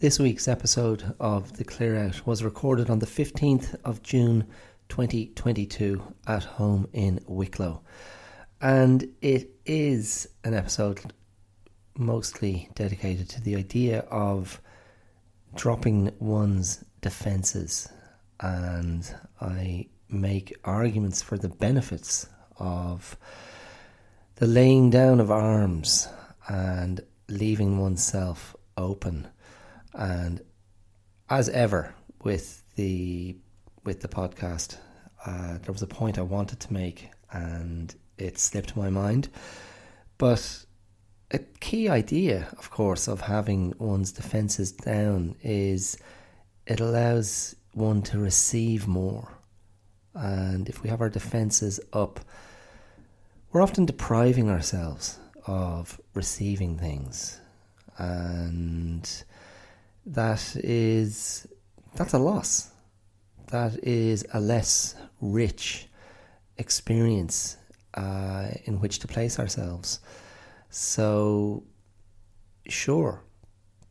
This week's episode of The Clear Out was recorded on the 15th of June 2022 at home in Wicklow. And it is an episode mostly dedicated to the idea of dropping one's defenses. And I make arguments for the benefits of the laying down of arms and leaving oneself open and as ever with the with the podcast, uh, there was a point I wanted to make, and it slipped my mind. But a key idea, of course, of having one's defenses down is it allows one to receive more. And if we have our defenses up, we're often depriving ourselves of receiving things. And that is that's a loss. That is a less rich experience uh, in which to place ourselves. So, sure,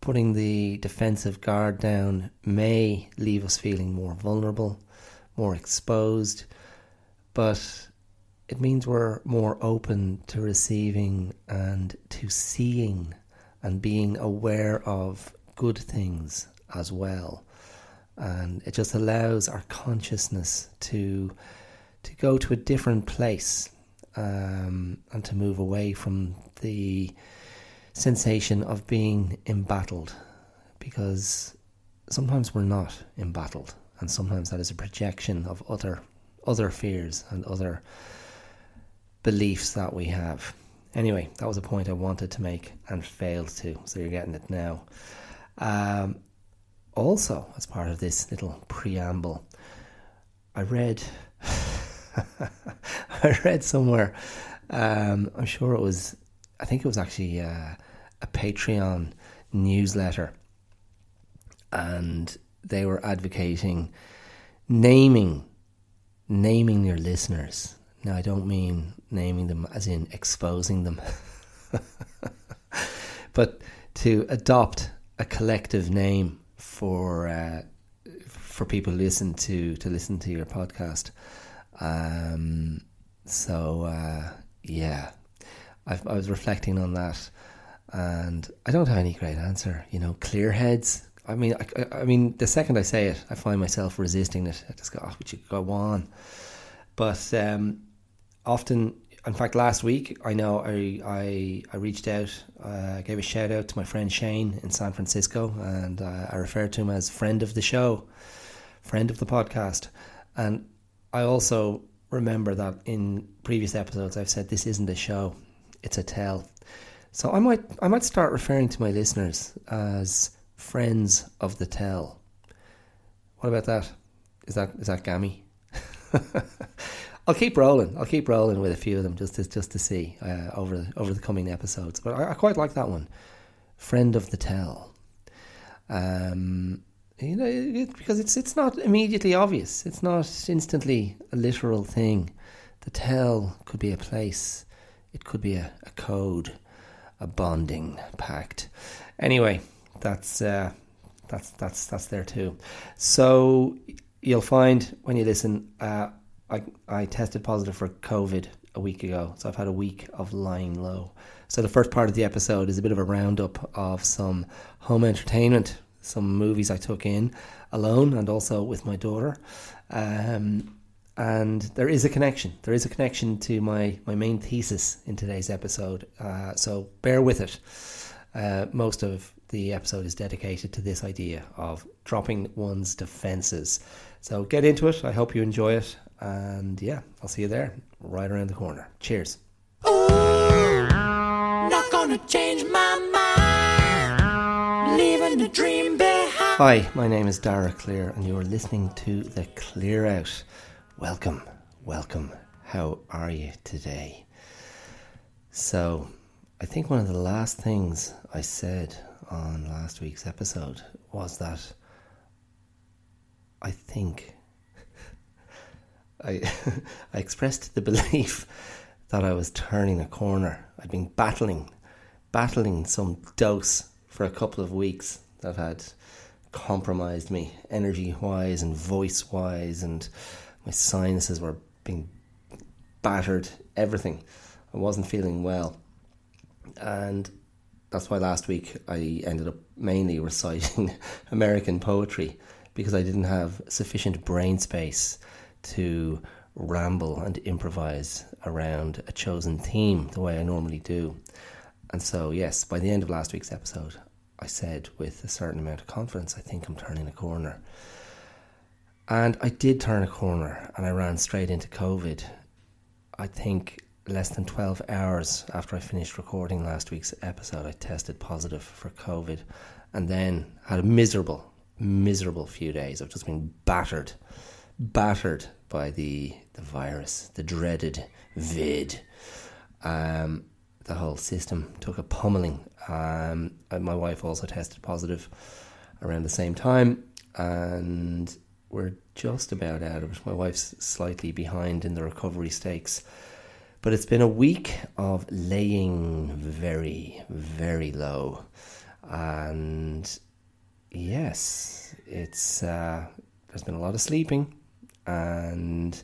putting the defensive guard down may leave us feeling more vulnerable, more exposed, but it means we're more open to receiving and to seeing and being aware of good things as well. And it just allows our consciousness to to go to a different place um, and to move away from the sensation of being embattled because sometimes we're not embattled and sometimes that is a projection of other other fears and other beliefs that we have. Anyway, that was a point I wanted to make and failed to, so you're getting it now. Um, also, as part of this little preamble, I read, I read somewhere, um, I'm sure it was, I think it was actually uh, a Patreon newsletter, and they were advocating naming, naming your listeners. Now, I don't mean naming them as in exposing them, but to adopt a collective name for uh, for people listen to to listen to your podcast. Um, so uh, yeah, I've, i was reflecting on that, and I don't have any great answer. You know, clear heads. I mean, I, I mean, the second I say it, I find myself resisting it. I just go, oh, we should go on. But um, often in fact, last week I know I I, I reached out, uh, gave a shout out to my friend Shane in San Francisco, and uh, I referred to him as friend of the show, friend of the podcast, and I also remember that in previous episodes I've said this isn't a show, it's a tell. So I might I might start referring to my listeners as friends of the tell. What about that? Is that is that gammy? I'll keep rolling. I'll keep rolling with a few of them just to just to see uh, over the, over the coming episodes. But I, I, quite like that one, friend of the tell. Um, you know, it, because it's it's not immediately obvious. It's not instantly a literal thing. The tell could be a place. It could be a, a code, a bonding pact. Anyway, that's uh, that's that's that's there too. So you'll find when you listen. Uh, I, I tested positive for COVID a week ago, so I've had a week of lying low. So the first part of the episode is a bit of a roundup of some home entertainment, some movies I took in alone and also with my daughter. Um, and there is a connection. There is a connection to my, my main thesis in today's episode. Uh, so bear with it. Uh, most of the episode is dedicated to this idea of dropping one's defenses. So get into it. I hope you enjoy it. And yeah, I'll see you there right around the corner. Cheers. Ooh, not gonna change my mind. Leaving the dream behind. Hi, my name is Dara Clear, and you're listening to The Clear Out. Welcome, welcome. How are you today? So, I think one of the last things I said on last week's episode was that I think I, I expressed the belief that I was turning a corner. I'd been battling, battling some dose for a couple of weeks, that had compromised me energy wise and voice wise, and my sinuses were being battered, everything. I wasn't feeling well. And that's why last week I ended up mainly reciting American poetry because I didn't have sufficient brain space to ramble and improvise around a chosen theme the way I normally do. And so, yes, by the end of last week's episode, I said with a certain amount of confidence, I think I'm turning a corner. And I did turn a corner and I ran straight into COVID. I think less than 12 hours after I finished recording last week's episode, I tested positive for COVID and then had a miserable, miserable few days. I've just been battered, battered by the, the virus, the dreaded vid. Um, the whole system took a pummeling. Um, my wife also tested positive around the same time, and we're just about out of it. My wife's slightly behind in the recovery stakes. But it's been a week of laying very, very low. And yes, it's uh, there's been a lot of sleeping, and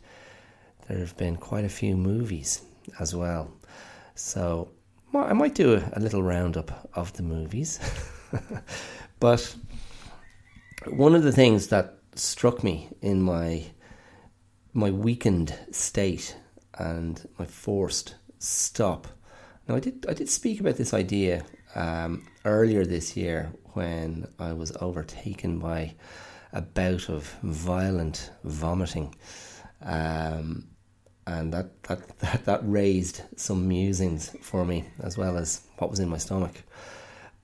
there have been quite a few movies as well. So I might do a, a little roundup of the movies. but one of the things that struck me in my my weakened state and my forced stop. Now I did I did speak about this idea um, earlier this year when I was overtaken by a bout of violent vomiting. Um, and that, that, that, that raised some musings for me as well as what was in my stomach.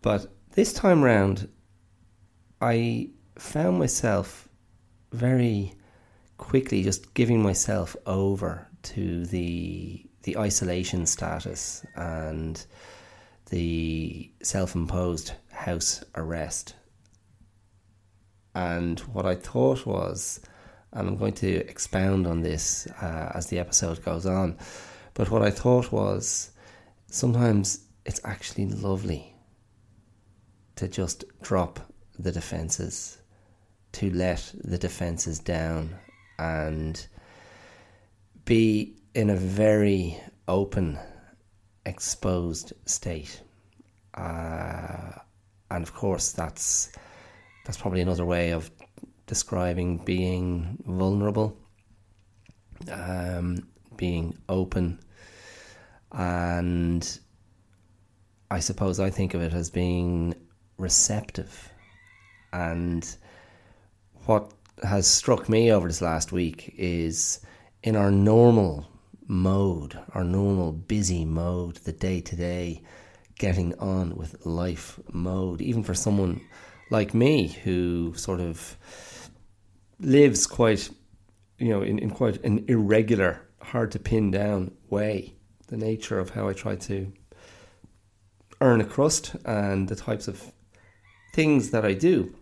But this time round, I found myself very quickly just giving myself over to the the isolation status and the self-imposed house arrest. And what I thought was and I'm going to expound on this uh, as the episode goes on. But what I thought was sometimes it's actually lovely to just drop the defenses, to let the defenses down, and be in a very open, exposed state. Uh, and of course, that's that's probably another way of describing being vulnerable, um, being open, and I suppose I think of it as being receptive. And what has struck me over this last week is in our normal mode, our normal busy mode, the day to day, getting on with life mode, even for someone like me who sort of lives quite, you know, in, in quite an irregular, hard to pin down way. The nature of how I try to earn a crust and the types of things that I do,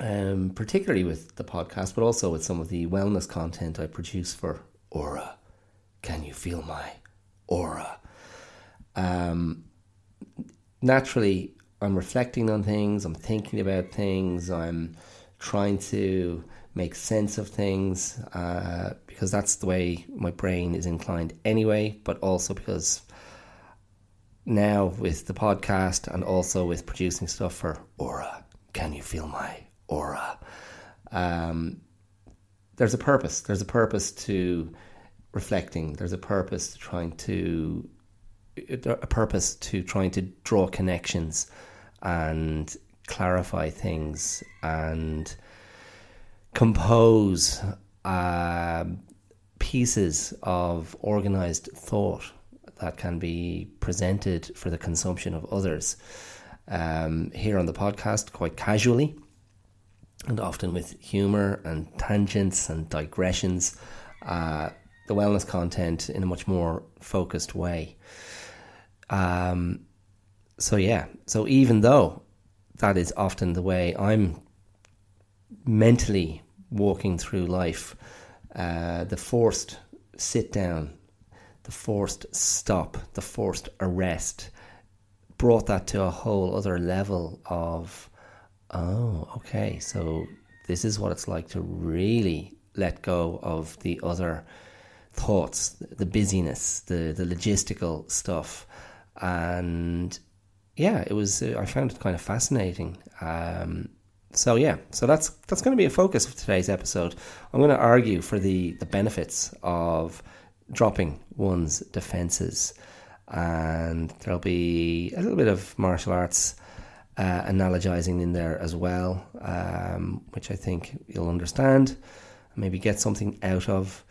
um, particularly with the podcast, but also with some of the wellness content I produce for Aura. Can you feel my aura? Um, naturally, I'm reflecting on things, I'm thinking about things, I'm trying to make sense of things uh, because that's the way my brain is inclined anyway, but also because now with the podcast and also with producing stuff for Aura, can you feel my aura? Um, there's a purpose. There's a purpose to reflecting. There's a purpose to trying to a purpose to trying to draw connections and clarify things and compose uh, pieces of organized thought that can be presented for the consumption of others um, here on the podcast quite casually and often with humor and tangents and digressions. Uh, the wellness content in a much more focused way. Um, so yeah, so even though that is often the way I'm mentally walking through life, uh, the forced sit down, the forced stop, the forced arrest brought that to a whole other level of Oh, okay. So this is what it's like to really let go of the other thoughts, the busyness, the the logistical stuff, and yeah, it was. Uh, I found it kind of fascinating. Um, so yeah, so that's that's going to be a focus of today's episode. I'm going to argue for the the benefits of dropping one's defenses, and there'll be a little bit of martial arts uh, analogizing in there as well, um, which I think you'll understand, maybe get something out of.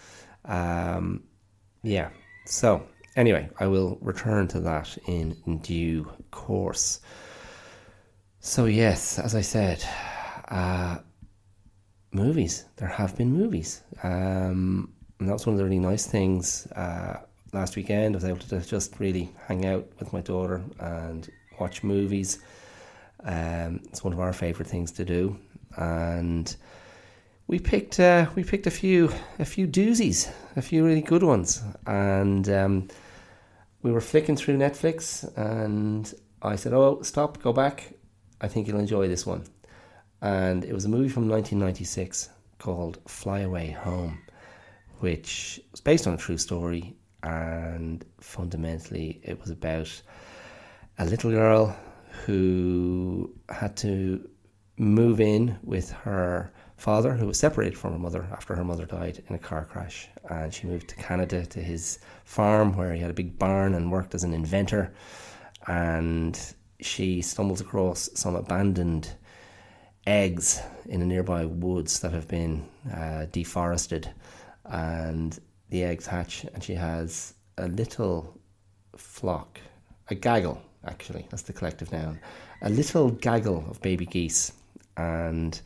Um, yeah. So anyway, I will return to that in due course. So yes, as I said, uh, movies. There have been movies, um, and that was one of the really nice things. Uh, last weekend, I was able to just really hang out with my daughter and watch movies. Um, it's one of our favourite things to do, and we picked uh, we picked a few a few doozies, a few really good ones, and um, we were flicking through Netflix, and I said, "Oh, stop, go back. I think you'll enjoy this one." And it was a movie from 1996 called Fly Away Home, which was based on a true story, and fundamentally, it was about a little girl who had to move in with her father, who was separated from her mother after her mother died in a car crash. And she moved to Canada to his farm where he had a big barn and worked as an inventor. And she stumbles across some abandoned eggs in a nearby woods that have been uh, deforested. And the eggs hatch, and she has a little flock, a gaggle actually, that's the collective noun, a little gaggle of baby geese. And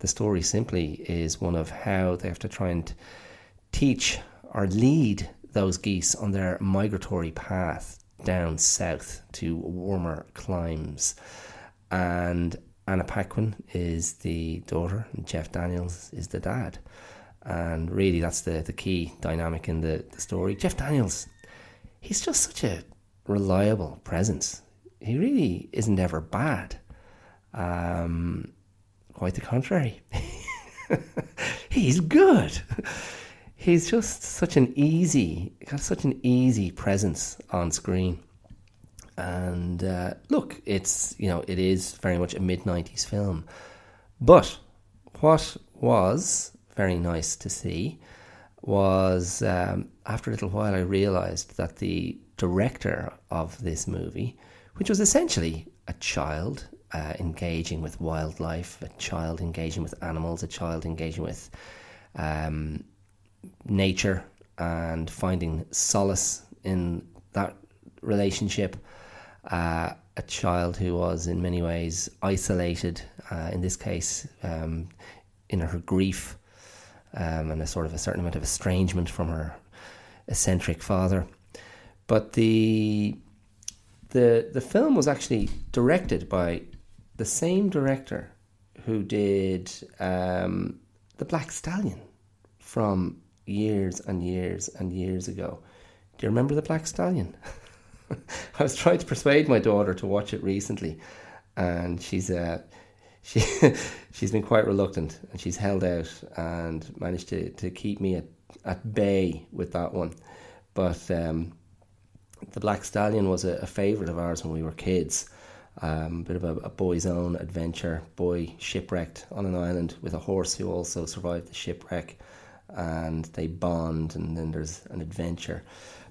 the story simply is one of how they have to try and teach or lead those geese on their migratory path down south to warmer climes. And Anna Paquin is the daughter, and Jeff Daniels is the dad. And really, that's the, the key dynamic in the, the story. Jeff Daniels, he's just such a reliable presence. He really isn't ever bad. Um, quite the contrary. He's good. He's just such an easy, got such an easy presence on screen. And uh, look, it's you know it is very much a mid '90s film, but what was very nice to see was um, after a little while I realised that the director of this movie, which was essentially a child uh, engaging with wildlife, a child engaging with animals, a child engaging with um, nature and finding solace in that relationship. Uh, a child who was in many ways isolated, uh, in this case, um, in her grief um, and a sort of a certain amount of estrangement from her eccentric father. But the the the film was actually directed by the same director who did um, the Black Stallion from years and years and years ago. Do you remember the Black Stallion? I was trying to persuade my daughter to watch it recently, and she's uh, she she's been quite reluctant, and she's held out and managed to, to keep me at, at bay with that one. But um, the Black Stallion was a, a favourite of ours when we were kids. Um, a bit of a, a, boy's own adventure. Boy shipwrecked on an island with a horse who also survived the shipwreck, and they bond, and then there's an adventure.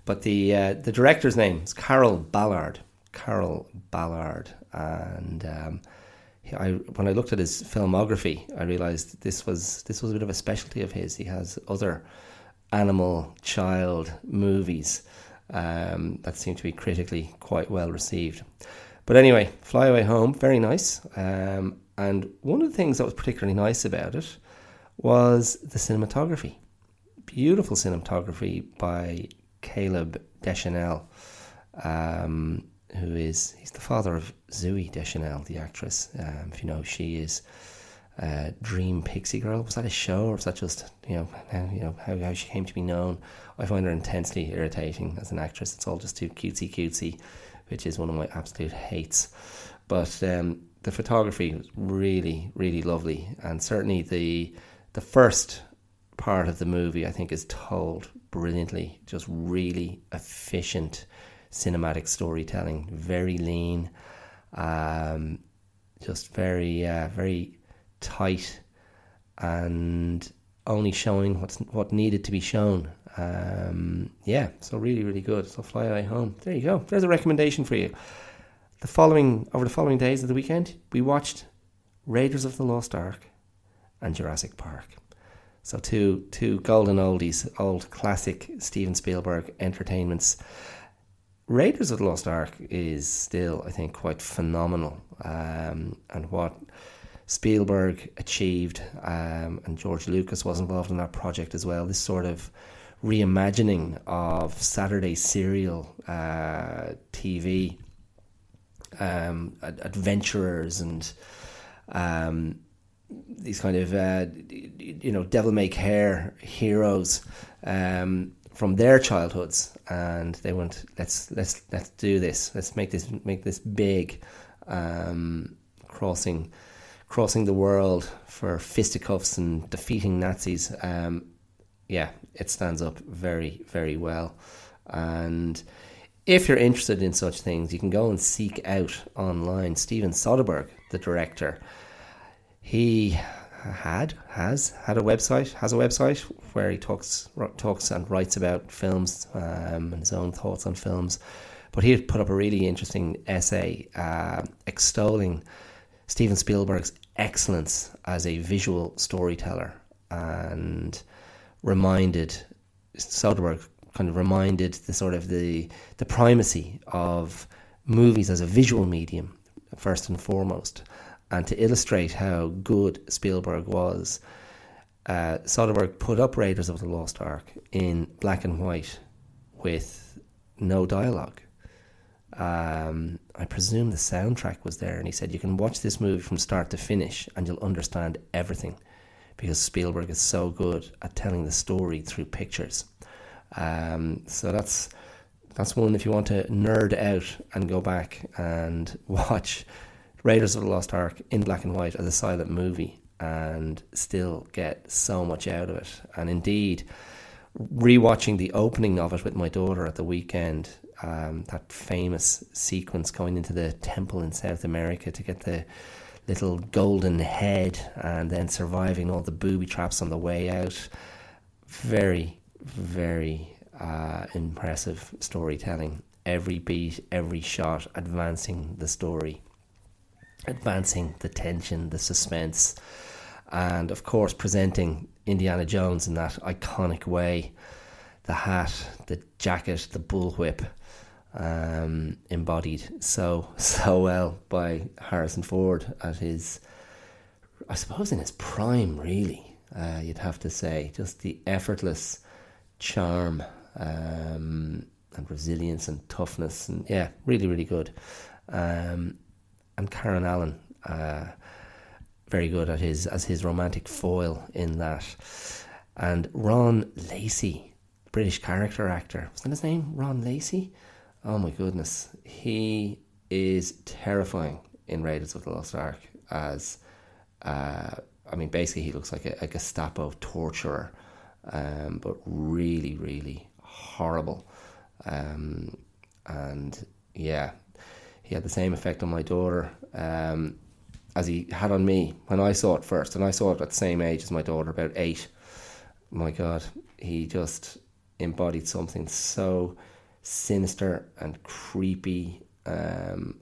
But the uh, the director's name is Carroll Ballard. Carroll Ballard, and um, I, when I looked at his filmography, I realised this was this was a bit of a specialty of his. He has other animal child movies um, that seem to be critically quite well received. But anyway, Fly Away Home, very nice. Um, and one of the things that was particularly nice about it was the cinematography. Beautiful cinematography by Caleb Deschanel, um, who is he's the father of Zooey Deschanel, the actress. Um, if you know, she is uh, Dream Pixie Girl. Was that a show, or was that just you know how, you know how, how she came to be known? I find her intensely irritating as an actress. It's all just too cutesy cutesy, which is one of my absolute hates. But um, the photography was really, really lovely, and certainly the the first part of the movie I think is told brilliantly. Just really efficient cinematic storytelling, very lean, um, just very uh, very tight, and only showing what's what needed to be shown. Um, yeah, so really, really good. So fly away home. There you go. There's a recommendation for you. The following over the following days of the weekend, we watched Raiders of the Lost Ark and Jurassic Park. So two two golden oldies, old classic Steven Spielberg entertainments. Raiders of the Lost Ark is still, I think, quite phenomenal, um, and what Spielberg achieved, um, and George Lucas was involved in that project as well. This sort of reimagining of Saturday serial uh, TV, um, adventurers, and um, these kind of uh, you know devil may care heroes um, from their childhoods, and they went let's let's let's do this. Let's make this make this big, um, crossing crossing the world for fisticuffs and defeating Nazis. Um, yeah, it stands up very, very well. And if you're interested in such things, you can go and seek out online Steven Soderbergh, the director. He had has had a website has a website where he talks talks and writes about films um, and his own thoughts on films. But he put up a really interesting essay uh, extolling Steven Spielberg's excellence as a visual storyteller and reminded Soderbergh kind of reminded the sort of the the primacy of movies as a visual medium first and foremost and to illustrate how good Spielberg was uh, Soderbergh put up Raiders of the Lost Ark in black and white with no dialogue. Um, I presume the soundtrack was there, and he said you can watch this movie from start to finish, and you'll understand everything, because Spielberg is so good at telling the story through pictures. Um, so that's that's one if you want to nerd out and go back and watch Raiders of the Lost Ark in black and white as a silent movie and still get so much out of it. And indeed, rewatching the opening of it with my daughter at the weekend um, that famous sequence going into the temple in South America to get the little golden head and then surviving all the booby traps on the way out. Very, very uh, impressive storytelling. Every beat, every shot advancing the story, advancing the tension, the suspense, and of course, presenting Indiana Jones in that iconic way the hat, the jacket, the bullwhip um, embodied so so well by Harrison Ford at his, I suppose, in his prime. Really, uh, you'd have to say, just the effortless charm um, and resilience and toughness, and yeah, really, really good. Um, and Karen Allen, uh, very good at his as his romantic foil in that, and Ron Lacey, British character actor, was that his name? Ron Lacey oh my goodness, he is terrifying in Raiders of the Lost Ark as, uh, I mean, basically he looks like a, a Gestapo torturer, um, but really, really horrible. Um, and yeah, he had the same effect on my daughter um, as he had on me when I saw it first, and I saw it at the same age as my daughter, about eight. My God, he just embodied something so sinister and creepy um,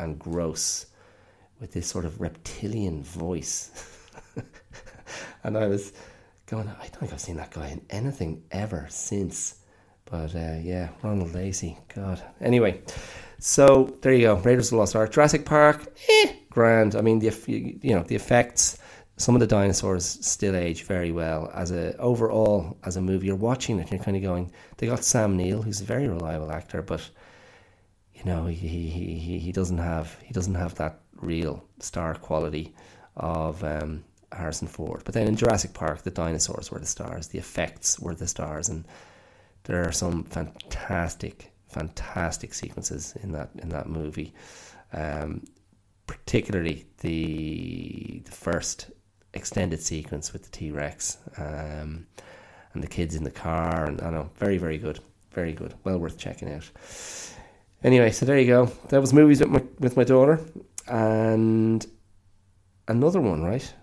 and gross with this sort of reptilian voice. and I was going, I don't think I've seen that guy in anything ever since. But uh, yeah, Ronald Lacey, God. Anyway, so there you go. Raiders of the Lost Ark, Jurassic Park, eh, grand. I mean, the you know the effects some of the dinosaurs still age very well. As a overall, as a movie, you're watching it, and you're kind of going. They got Sam Neill, who's a very reliable actor, but you know he he, he, he doesn't have he doesn't have that real star quality of um, Harrison Ford. But then in Jurassic Park, the dinosaurs were the stars, the effects were the stars, and there are some fantastic, fantastic sequences in that in that movie. Um, particularly the the first extended sequence with the T Rex um, and the kids in the car, and I know very very good, very good, well worth checking out. Anyway, so there you go. That was movies with my with my daughter, and another one, right?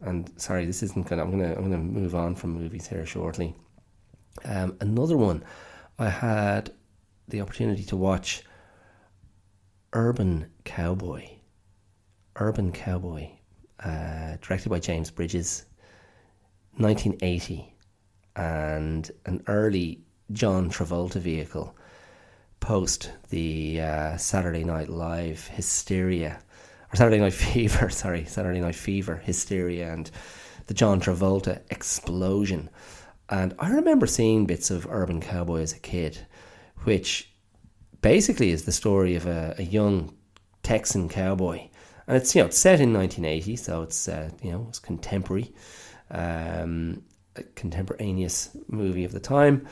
And sorry, this isn't gonna. I'm gonna I'm gonna move on from movies here shortly. Um, another one, I had the opportunity to watch Urban Cowboy. Urban Cowboy, uh, directed by James Bridges, 1980, and an early John Travolta vehicle post the uh, Saturday Night Live hysteria, or Saturday Night Fever, sorry, Saturday Night Fever hysteria, and the John Travolta explosion. And I remember seeing bits of Urban Cowboy as a kid, which basically is the story of a, a young Texan cowboy. And it's you know it's set in 1980, so it's uh, you know it's contemporary, um, contemporaneous movie of the time,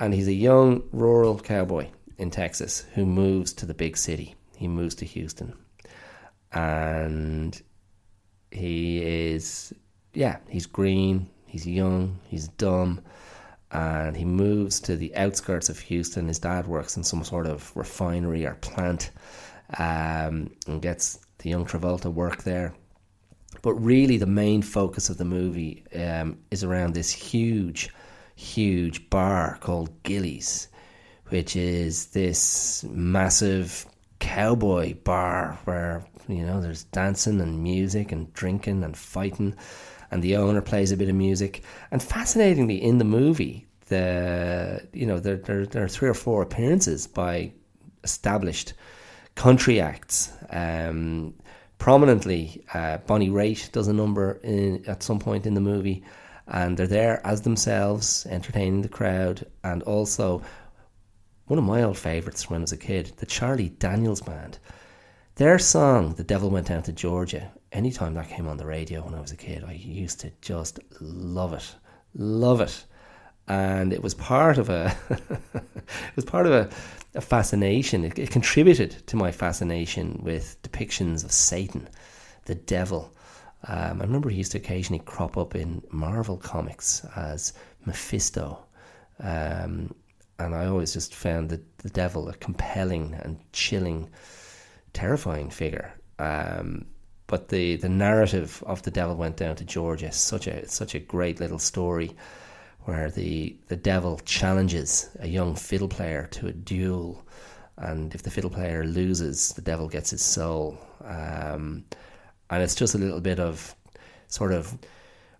and he's a young rural cowboy in Texas who moves to the big city. He moves to Houston, and he is yeah he's green, he's young, he's dumb, and he moves to the outskirts of Houston. His dad works in some sort of refinery or plant, um, and gets the young Travolta work there. But really, the main focus of the movie um, is around this huge, huge bar called Gilley's, which is this massive cowboy bar where you know there's dancing and music and drinking and fighting and the owner plays a bit of music. And fascinatingly, in the movie, the you know there there, there are three or four appearances by established country acts. Um, prominently, uh, Bonnie Raitt does a number in, at some point in the movie, and they're there as themselves, entertaining the crowd, and also one of my old favourites when I was a kid, the Charlie Daniels Band. Their song, The Devil Went Down to Georgia, anytime that came on the radio when I was a kid, I used to just love it. Love it. And it was part of a it was part of a, a fascination. It, it, contributed to my fascination with depictions of Satan, the devil. Um, I remember he used to occasionally crop up in Marvel comics as Mephisto. Um, and I always just found the, the devil a compelling and chilling, terrifying figure. Um, but the, the narrative of the devil went down to Georgia such a such a great little story, where the the devil challenges a young fiddle player to a duel, and if the fiddle player loses, the devil gets his soul. Um, and it's just a little bit of sort of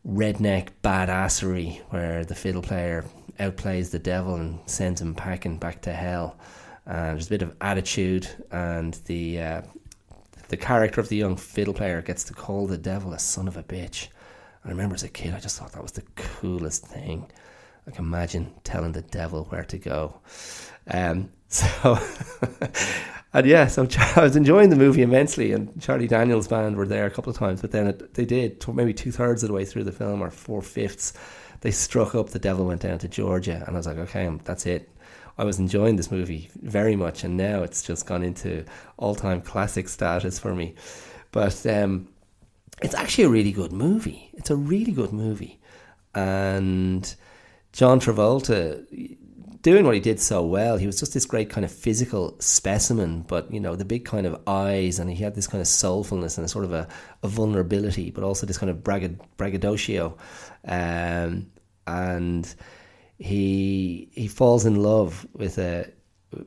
redneck badassery where the fiddle player outplays the devil and sends him packing back to hell. And there's a bit of attitude, and the uh, the character of the young fiddle player gets to call the devil a son of a bitch. I remember as a kid, I just thought that was the coolest thing. Like imagine telling the devil where to go. Um, so, and yeah, so I was enjoying the movie immensely, and Charlie Daniels' band were there a couple of times, but then it, they did maybe two thirds of the way through the film or four fifths. They struck up "The Devil Went Down to Georgia," and I was like, okay, that's it. I was enjoying this movie very much, and now it's just gone into all time classic status for me. But um, it's actually a really good movie. It's a really good movie, and John Travolta doing what he did so well. He was just this great kind of physical specimen, but you know the big kind of eyes, and he had this kind of soulfulness and a sort of a, a vulnerability, but also this kind of braggadocio, um, and he he falls in love with a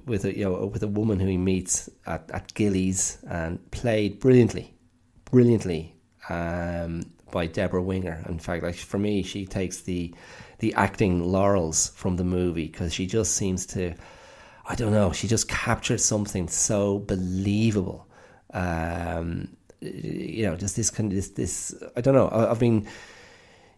with a you know with a woman who he meets at, at Gilley's and played brilliantly, brilliantly um, by Debra Winger. In fact, like for me, she takes the the acting laurels from the movie because she just seems to, I don't know, she just captured something so believable. Um, you know, just this kind of this this I don't know. I've been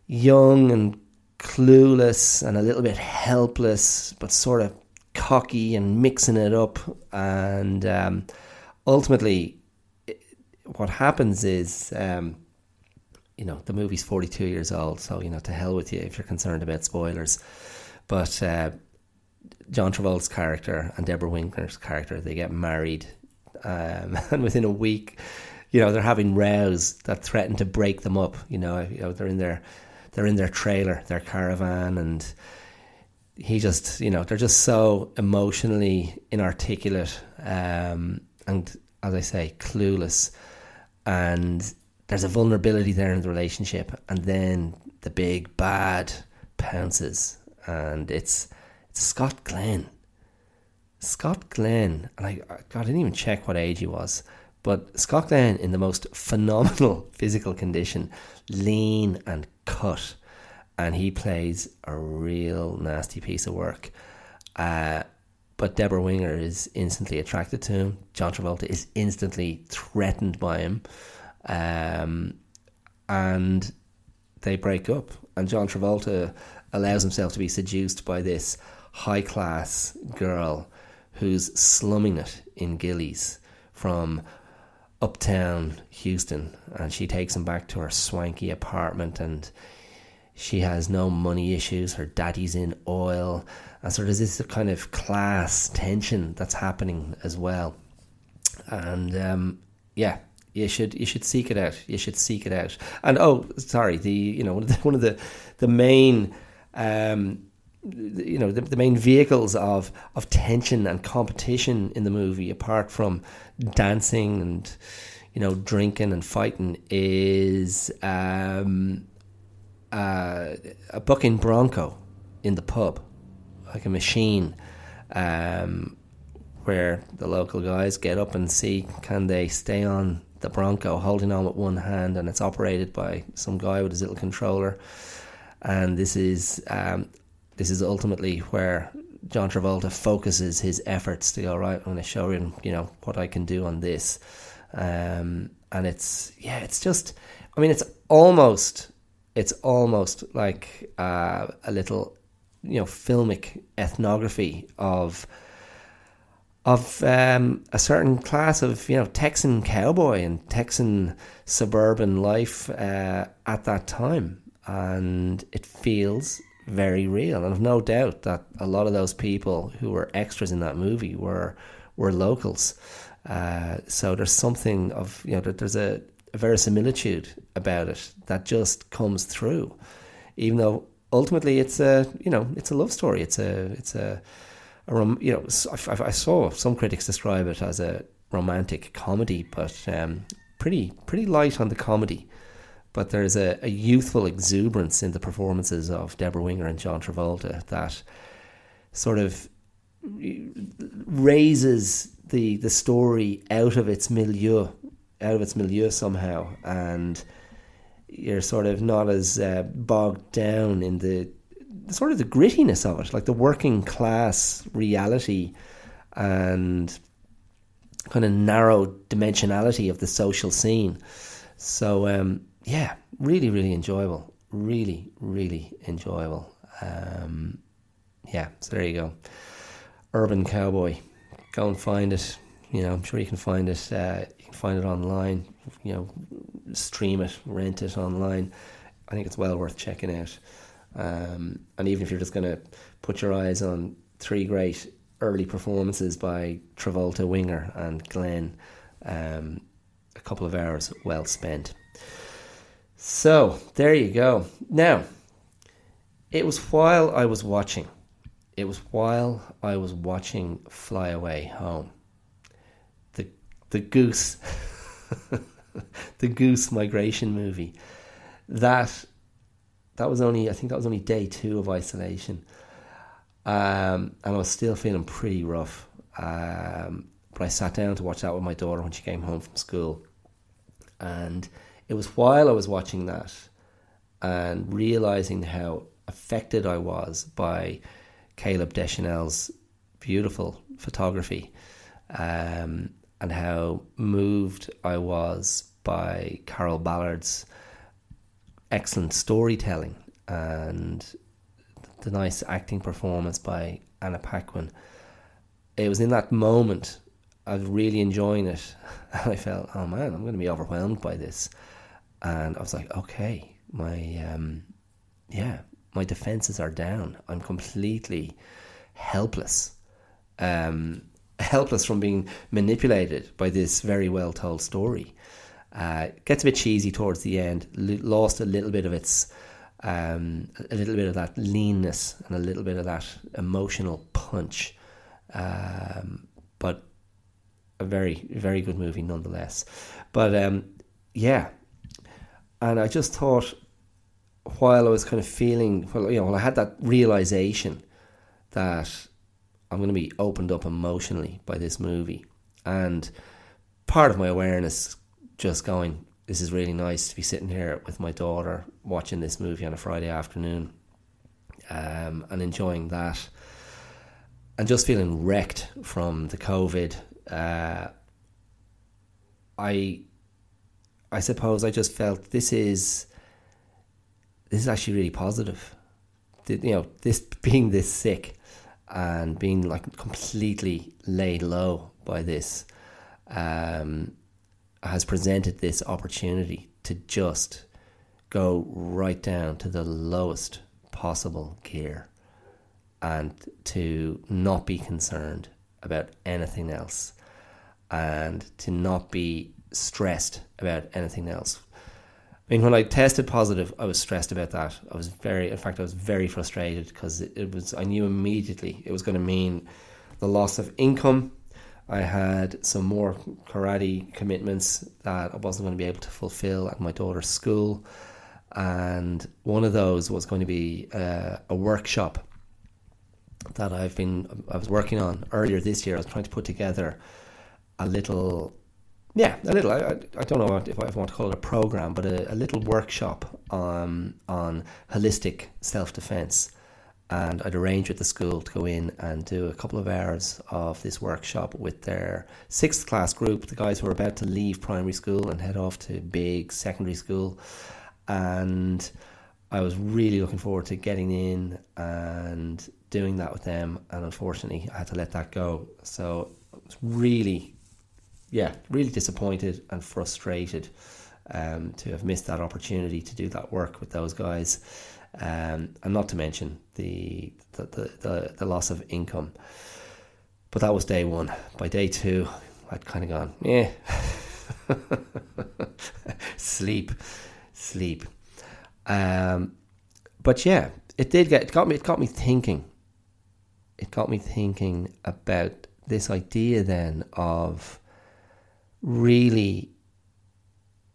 young and clueless and a little bit helpless, but sort of cocky and mixing it up. And um, ultimately, what happens is, um, you know, the movie's 42 years old, so, you know, to hell with you if you're concerned about spoilers. But uh, John Travolta's character and Debra Winger's character, they get married. Um, and within a week, you know, they're having rows that threaten to break them up. You know, you know, they're in their they're in their trailer, their caravan, and he just, you know, they're just so emotionally inarticulate, um, and as I say, clueless, and there's a vulnerability there in the relationship, and then the big bad pounces, and it's it's Scott Glenn. Scott Glenn, and I, God, I didn't even check what age he was, but Scott Glenn in the most phenomenal physical condition, lean and cut, and he plays a real nasty piece of work. Uh, but Debra Winger is instantly attracted to him. John Travolta is instantly threatened by him. Um, and they break up. And John Travolta allows himself to be seduced by this high class girl who's slumming it in Gilley's from uptown Houston. And she takes him back to her swanky apartment and she has no money issues. Her daddy's in oil. And so there's this kind of class tension that's happening as well. And um, yeah, you should you should seek it out. You should seek it out. And oh, sorry, the you know one of the one of the, the main um, you know the, the main vehicles of of tension and competition in the movie, apart from dancing and you know drinking and fighting, is um, uh, a bucking bronco in the pub, like a machine. Um, where the local guys get up and see can they stay on the Bronco holding on with one hand, and it's operated by some guy with his little controller. And this is um, this is ultimately where John Travolta focuses his efforts to go right. I'm going to show him, you know, what I can do on this. Um, and it's yeah, it's just. I mean, it's almost it's almost like uh, a little, you know, filmic ethnography of of um, a certain class of you know Texan cowboy and Texan suburban life uh, at that time, and it feels very real. And I've no doubt that a lot of those people who were extras in that movie were were locals. Uh, so there's something of you know there's a, a verisimilitude about it that just comes through, even though ultimately it's a you know it's a love story. It's a it's a a rom- you know, I, I, saw some critics describe it as a romantic comedy, but um, pretty pretty light on the comedy. But there's a, a youthful exuberance in the performances of Debra Winger and John Travolta that sort of raises the the story out of its milieu, out of its milieu somehow, and you're sort of not as uh, bogged down in the sort of the grittiness of it, like the working class reality and kind of narrow dimensionality of the social scene. So um, yeah, really, really enjoyable. Really, really enjoyable. Um, yeah, so there you go. Urban Cowboy. Go and find it. You know, I'm sure you can find it. Uh, you can find it online. You know, stream it, rent it online. I think it's well worth checking out. Um, and even if you're just going to put your eyes on three great early performances by Travolta, Winger, and Glenn, um, a couple of hours well spent. So there you go. Now, it was while I was watching. It was while I was watching Fly Away Home. The the goose, the goose migration movie. That that was only I think that was only day two of isolation, um, and I was still feeling pretty rough. Um, but I sat down to watch that with my daughter when she came home from school, and it was while I was watching that and realizing how affected I was by Caleb Deschanel's beautiful photography, um, and how moved I was by Carroll Ballard's excellent storytelling and the nice acting performance by Anna Paquin. It was in that moment was really enjoying it, and I felt, oh man, I'm going to be overwhelmed by this. And I was like, okay, my um, yeah, my defenses are down. I'm completely helpless, um, helpless from being manipulated by this very well told story. Uh, gets a bit cheesy towards the end. Lost a little bit of its, um, a little bit of that leanness and a little bit of that emotional punch. Um, but a very, very good movie nonetheless. But um, yeah, and I just thought while I was kind of feeling, well, you know, I had that realization that I'm going to be opened up emotionally by this movie, and part of my awareness just going, this is really nice to be sitting here with my daughter watching this movie on a Friday afternoon, um, and enjoying that, and just feeling wrecked from the COVID. Uh, I, I suppose I just felt this is this is actually really positive. You know, this being this sick and being like completely laid low by this um, has presented this opportunity to just go right down to the lowest possible gear and to not be concerned about anything else and to not be stressed about anything else. I mean, when I tested positive, I was stressed about that. I was very, in fact, I was very frustrated because it, it was. I knew immediately it was going to mean the loss of income. I had some more karate commitments that I wasn't going to be able to fulfill at my daughter's school, and one of those was going to be uh, a workshop that I've been I was working on earlier this year. I was trying to put together a little yeah, a little. I, I don't know if I want to call it a program, but a, a little workshop on on holistic self defense. And I'd arrange with the school to go in and do a couple of hours of this workshop with their sixth class group, the guys who are about to leave primary school and head off to big secondary school. And I was really looking forward to getting in and doing that with them. And unfortunately, I had to let that go. So it was really yeah, really disappointed and frustrated um, to have missed that opportunity to do that work with those guys, um, and not to mention the the, the the, the loss of income. But that was day one. By day two, I'd kind of gone, yeah, sleep, sleep. Um, but yeah, it did get it got me. It got me thinking. It got me thinking about this idea then of really,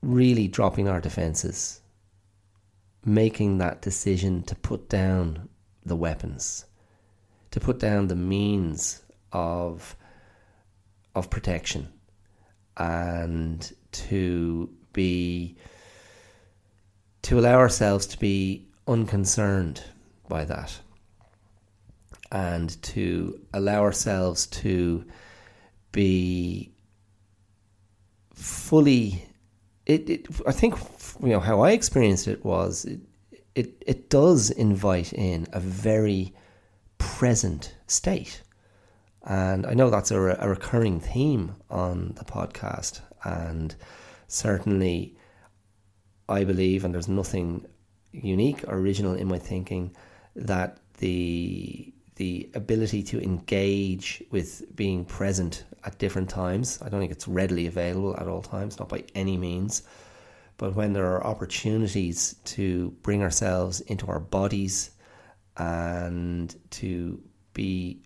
really dropping our defenses, making that decision to put down the weapons, to put down the means of of protection, and to be to allow ourselves to be unconcerned by that and to allow ourselves to be fully it, it I think you know how I experienced it was it, it it does invite in a very present state. And I know that's a, a recurring theme on the podcast. And certainly, I believe, and there's nothing unique or original in my thinking, that the the ability to engage with being present at different times. I don't think it's readily available at all times, not by any means. But when there are opportunities to bring ourselves into our bodies and to be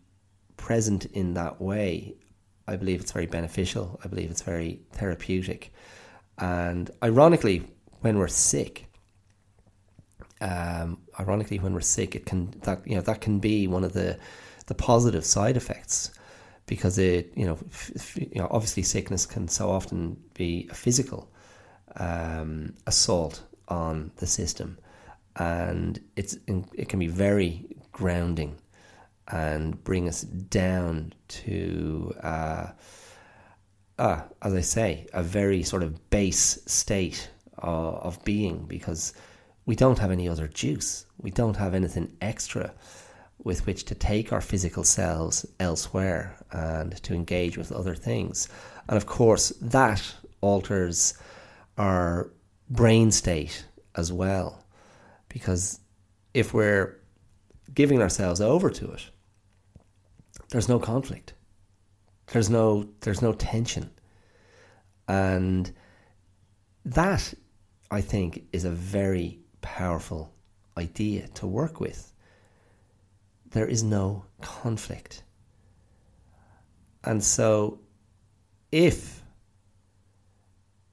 present in that way, I believe it's very beneficial. I believe it's very therapeutic. And ironically, when we're sick, um, ironically, when we're sick, it can that you know that can be one of the the positive side effects because it you know f- you know obviously sickness can so often be a physical um, assault on the system, and it's it can be very grounding and bring us down to. Uh, uh, as I say, a very sort of base state of being because we don't have any other juice. We don't have anything extra with which to take our physical selves elsewhere and to engage with other things. And of course, that alters our brain state as well. Because if we're giving ourselves over to it, there's no conflict. There's no there's no tension. And that, I think, is a very powerful idea to work with. There is no conflict. And so, if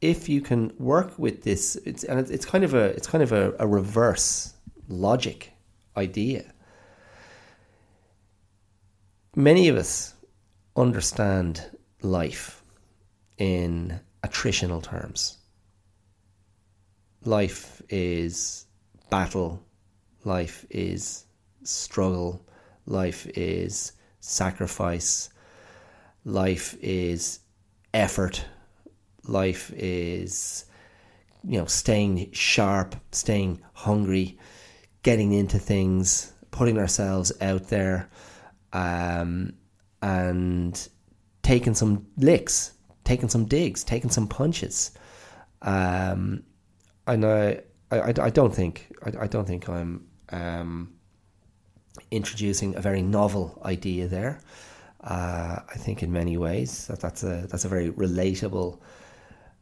if you can work with this, it's and it's kind of a it's kind of a, a reverse logic idea. Many of us understand life in attritional terms. Life is battle, life is struggle, life is sacrifice, life is effort, life is you know staying sharp, staying hungry, getting into things, putting ourselves out there, um, and taking some licks, taking some digs, taking some punches. Um, I know. I, I, I don't think I, I don't think I'm um, introducing a very novel idea there. Uh, I think in many ways that that's a that's a very relatable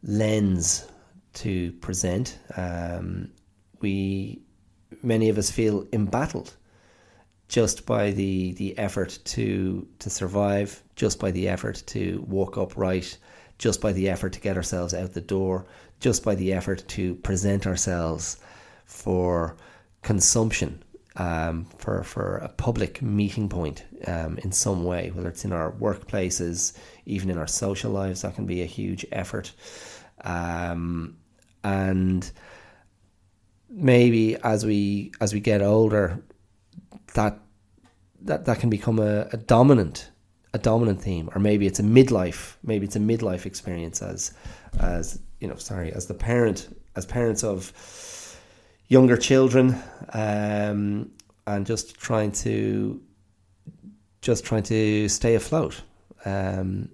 lens to present. Um, we many of us feel embattled just by the the effort to to survive, just by the effort to walk upright, just by the effort to get ourselves out the door, just by the effort to present ourselves for consumption um, for for a public meeting point um, in some way, whether it's in our workplaces, even in our social lives, that can be a huge effort, um, and maybe as we as we get older, that that that can become a, a dominant a dominant theme, or maybe it's a midlife, maybe it's a midlife experience as as you know, sorry, as the parent as parents of younger children, um, and just trying to just trying to stay afloat. Um,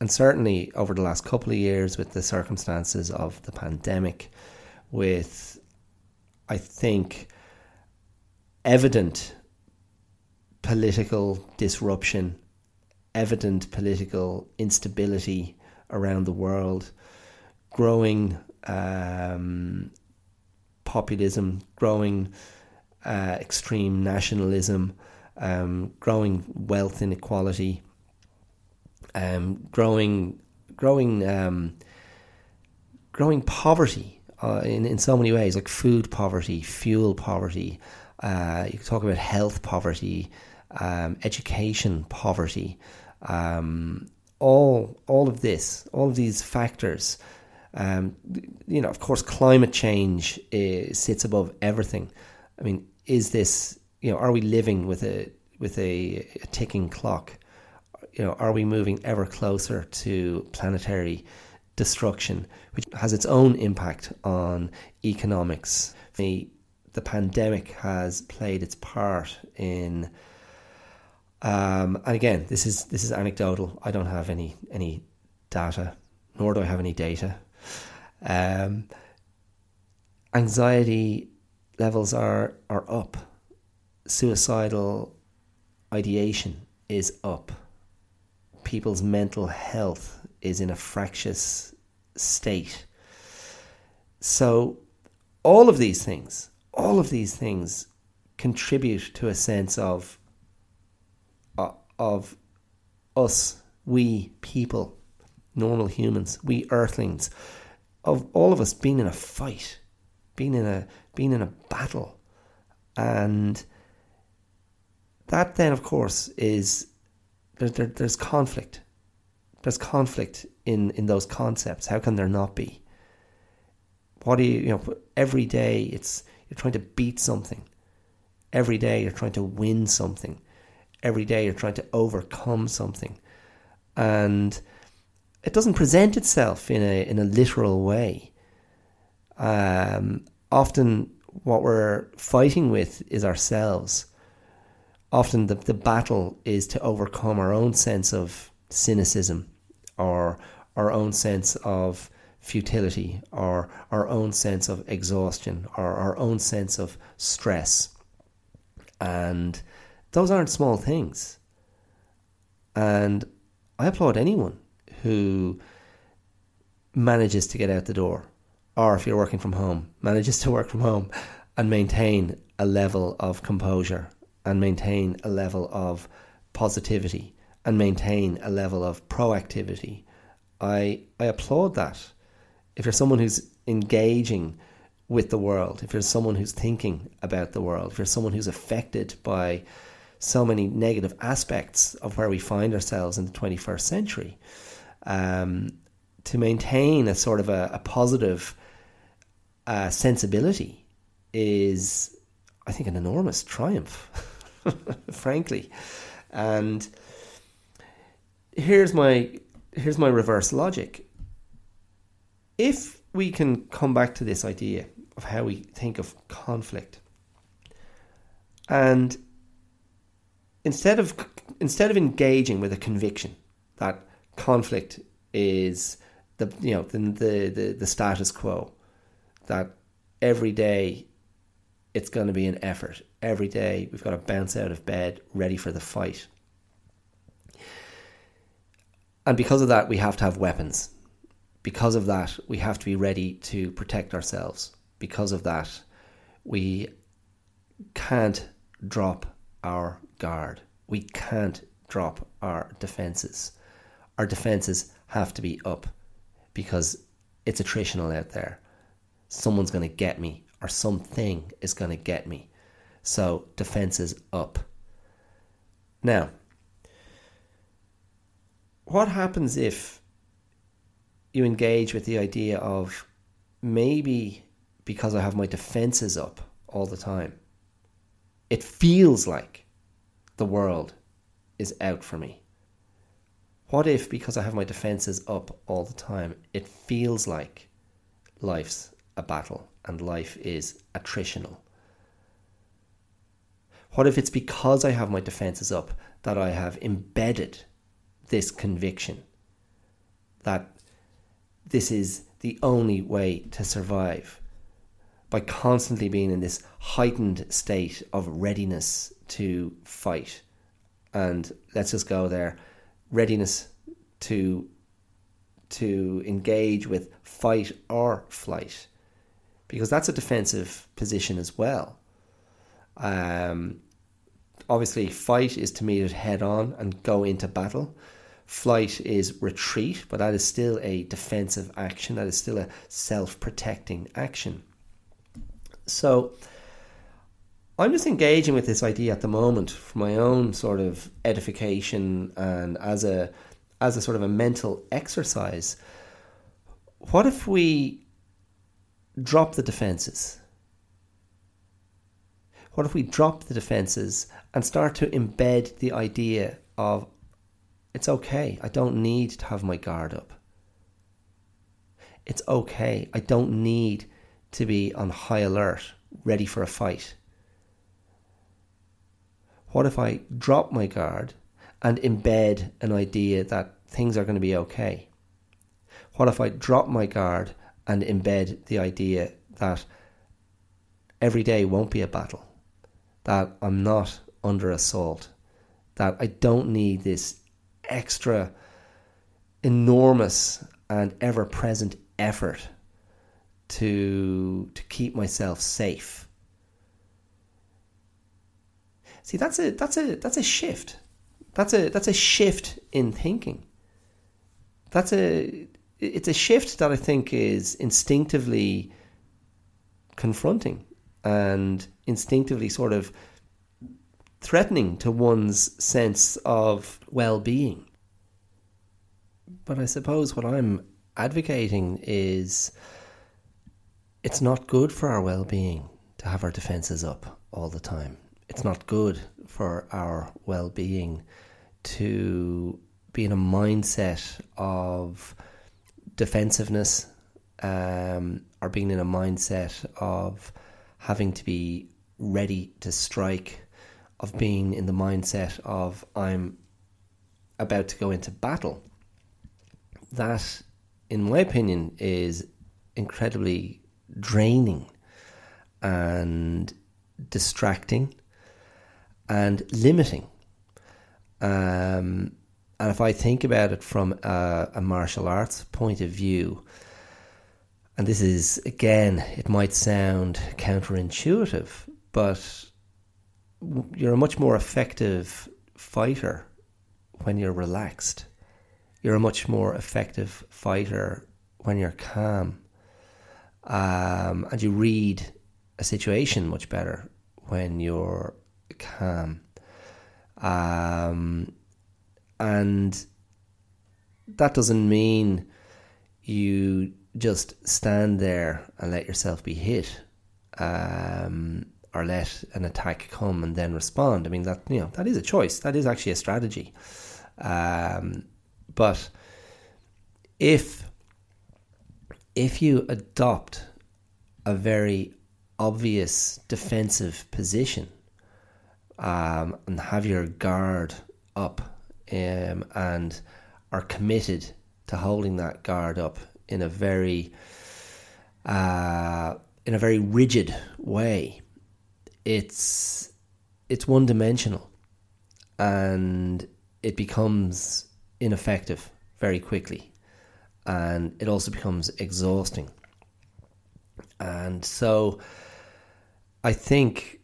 and certainly over the last couple of years, with the circumstances of the pandemic, with I think evident political disruption, evident political instability around the world, growing um, populism, growing uh, extreme nationalism, um, growing wealth inequality, um, growing growing um, growing poverty uh, in in so many ways, like food poverty, fuel poverty. Uh, you talk about health poverty, um, education poverty. Um, all all of this, all of these factors um, you know, of course, climate change is, sits above everything. I mean, is this you know, are we living with a with a, a ticking clock? You know, are we moving ever closer to planetary destruction, which has its own impact on economics? The, the pandemic has played its part in. Um, and again, this is this is anecdotal. I don't have any any data, nor do I have any data um, anxiety levels are are up. Suicidal ideation is up. People's mental health is in a fractious state. So, all of these things, all of these things contribute to a sense of uh, of us, we people, normal humans, we earthlings, of all of us being in a fight, being in a being in a battle, and that then, of course, is there, there, there's conflict. There's conflict in in those concepts. How can there not be? What do you you know? Every day, it's you're trying to beat something. Every day, you're trying to win something. Every day, you're trying to overcome something, and it doesn't present itself in a in a literal way. Um, often, what we're fighting with is ourselves. Often, the the battle is to overcome our own sense of cynicism, or our own sense of futility, or our own sense of exhaustion, or our own sense of stress. And those aren't small things. And I applaud anyone who manages to get out the door. or if you're working from home, manages to work from home and maintain a level of composure and maintain a level of positivity and maintain a level of proactivity. I I applaud that. If you're someone who's engaging with the world, if you're someone who's thinking about the world, if you're someone who's affected by so many negative aspects of where we find ourselves in the 21st century, um, to maintain a sort of a, a positive uh, sensibility is, I think, an enormous triumph, frankly. And here's my here's my reverse logic. If we can come back to this idea of how we think of conflict, and instead of instead of engaging with a conviction that conflict is the you know the the, the, the status quo, that every day it's going to be an effort. Every day we've got to bounce out of bed ready for the fight. And because of that, we have to have weapons. Because of that, we have to be ready to protect ourselves. Because of that, we can't drop our guard. We can't drop our defenses. Our defenses have to be up because it's attritional out there. Someone's going to get me, or something is going to get me. So, defenses up. Now, what happens if you engage with the idea of maybe because I have my defenses up all the time, it feels like the world is out for me? What if, because I have my defenses up all the time, it feels like life's a battle and life is attritional? What if it's because I have my defenses up that I have embedded this conviction that this is the only way to survive by constantly being in this heightened state of readiness to fight. And let's just go there readiness to to engage with fight or flight because that's a defensive position as well. Um, obviously, fight is to meet it head on and go into battle. Flight is retreat, but that is still a defensive action. That is still a self protecting action. So, I'm just engaging with this idea at the moment for my own sort of edification and as a as a sort of a mental exercise. What if we drop the defenses? What if we drop the defenses and start to embed the idea of it's okay. I don't need to have my guard up. It's okay. I don't need to be on high alert, ready for a fight. What if I drop my guard and embed an idea that things are going to be okay? What if I drop my guard and embed the idea that every day won't be a battle, that I'm not under assault, that I don't need this extra enormous and ever present effort to to keep myself safe. See that's a that's a that's a shift. That's a that's a shift in thinking. That's a it's a shift that I think is instinctively confronting and instinctively sort of threatening to one's sense of well being. But I suppose what I'm advocating is it's not good for our well being to have our defences up all the time. It's not good for our well being to be in a mindset of defensiveness um, or being in a mindset of having to be ready to strike of being in the mindset of I'm about to go into battle, that, in my opinion, is incredibly draining and distracting and limiting. Um, and if I think about it from a, a martial arts point of view, and this is again, it might sound counterintuitive, but you're a much more effective fighter when you're relaxed. You're a much more effective fighter when you're calm. Um, and you read a situation much better when you're calm. Um, and that doesn't mean you just stand there and let yourself be hit. Um, or let an attack come and then respond. I mean that you know that is a choice. That is actually a strategy. Um, but if if you adopt a very obvious defensive position um, and have your guard up um, and are committed to holding that guard up in a very uh, in a very rigid way, it's it's one dimensional and it becomes ineffective very quickly and it also becomes exhausting. And so i think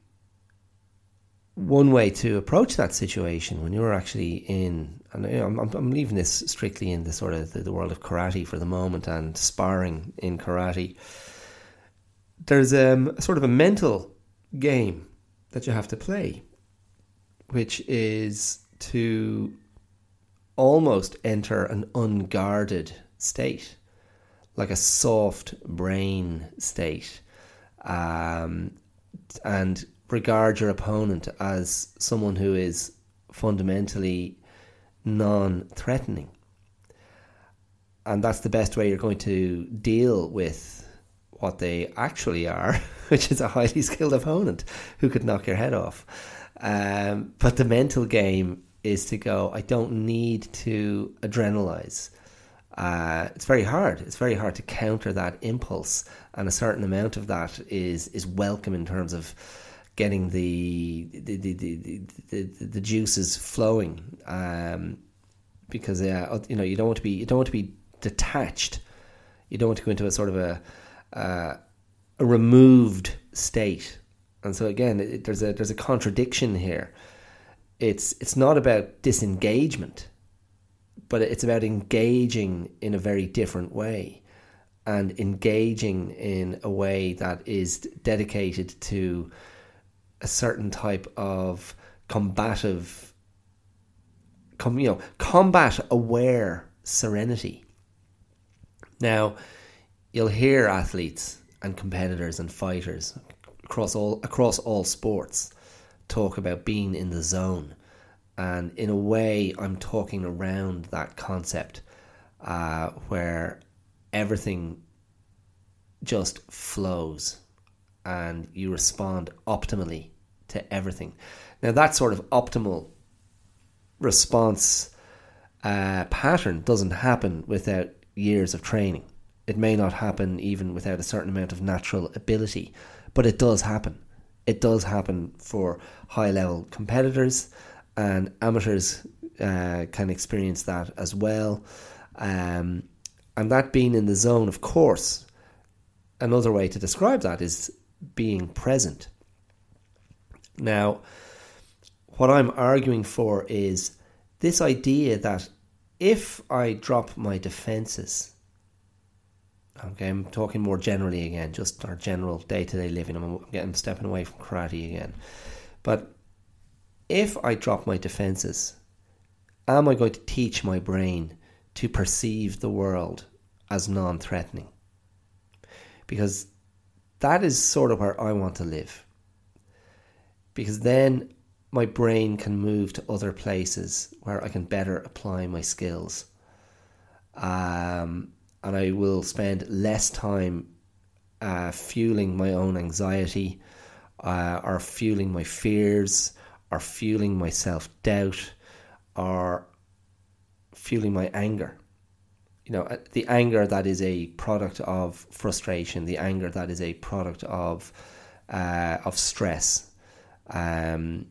one way to approach that situation when you're actually in and you know, I'm, I'm leaving this strictly in the sort of the, the world of karate for the moment and sparring in karate. There's um, a sort of a mental game that you have to play, which is to almost enter an unguarded state, like a soft brain state, um, and regard your opponent as someone who is fundamentally non threatening. And that's the best way you're going to deal with what they actually are, which is a highly skilled opponent who could knock your head off. Um, but the mental game is to go, I don't need to adrenalize. Uh, it's very hard. It's very hard to counter that impulse, and a certain amount of that is is welcome in terms of getting the the the the, the, the juices flowing. Um, because uh, you know you don't want to be you don't want to be detached. You don't want to go into a sort of a uh, a removed state. And so again, it, there's a there's a contradiction here. It's it's not about disengagement, but it's about engaging in a very different way, and engaging in a way that is dedicated to a certain type of combative, com, you know, combat aware serenity. Now, you'll hear athletes and competitors and fighters across all across all sports talk about being in the zone, and in a way, I'm talking around that concept uh, where everything just flows and you respond optimally to everything. Now, that sort of optimal response uh, pattern doesn't happen without years of training. It may not happen even without a certain amount of natural ability, but it does happen. It does happen for high level competitors, and amateurs uh, can experience that as well. Um, and that being in the zone, of course, another way to describe that is being present. Now, what I'm arguing for is this idea that if I drop my defenses Okay, I'm talking more generally again, just our general day to day living. I'm getting stepping away from karate again. But if I drop my defenses, am I going to teach my brain to perceive the world as non threatening? Because that is sort of where I want to live. Because then my brain can move to other places where I can better apply my skills. Um, and I will spend less time uh, fueling my own anxiety uh, or fueling my fears or fueling my self doubt or fueling my anger. You know, uh, the anger that is a product of frustration, the anger that is a product of uh, of stress, um,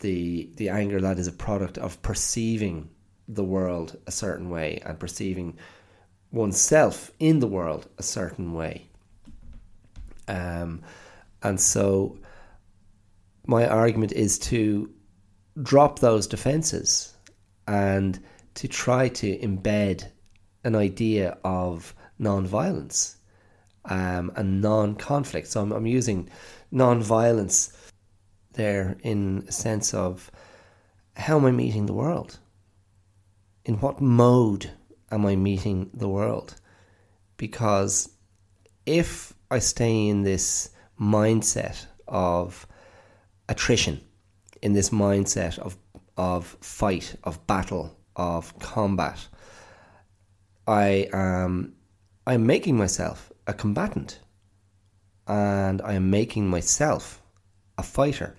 the the anger that is a product of perceiving the world a certain way and perceiving oneself in the world a certain way. Um, and so my argument is to drop those defenses and to try to embed an idea of non-violence um, and non-conflict. So I'm, I'm using non-violence there in a sense of how am I meeting the world? In what mode am I meeting the world? Because if I stay in this mindset of attrition, in this mindset of of fight, of battle, of combat, I am I'm making myself a combatant, and I am making myself a fighter,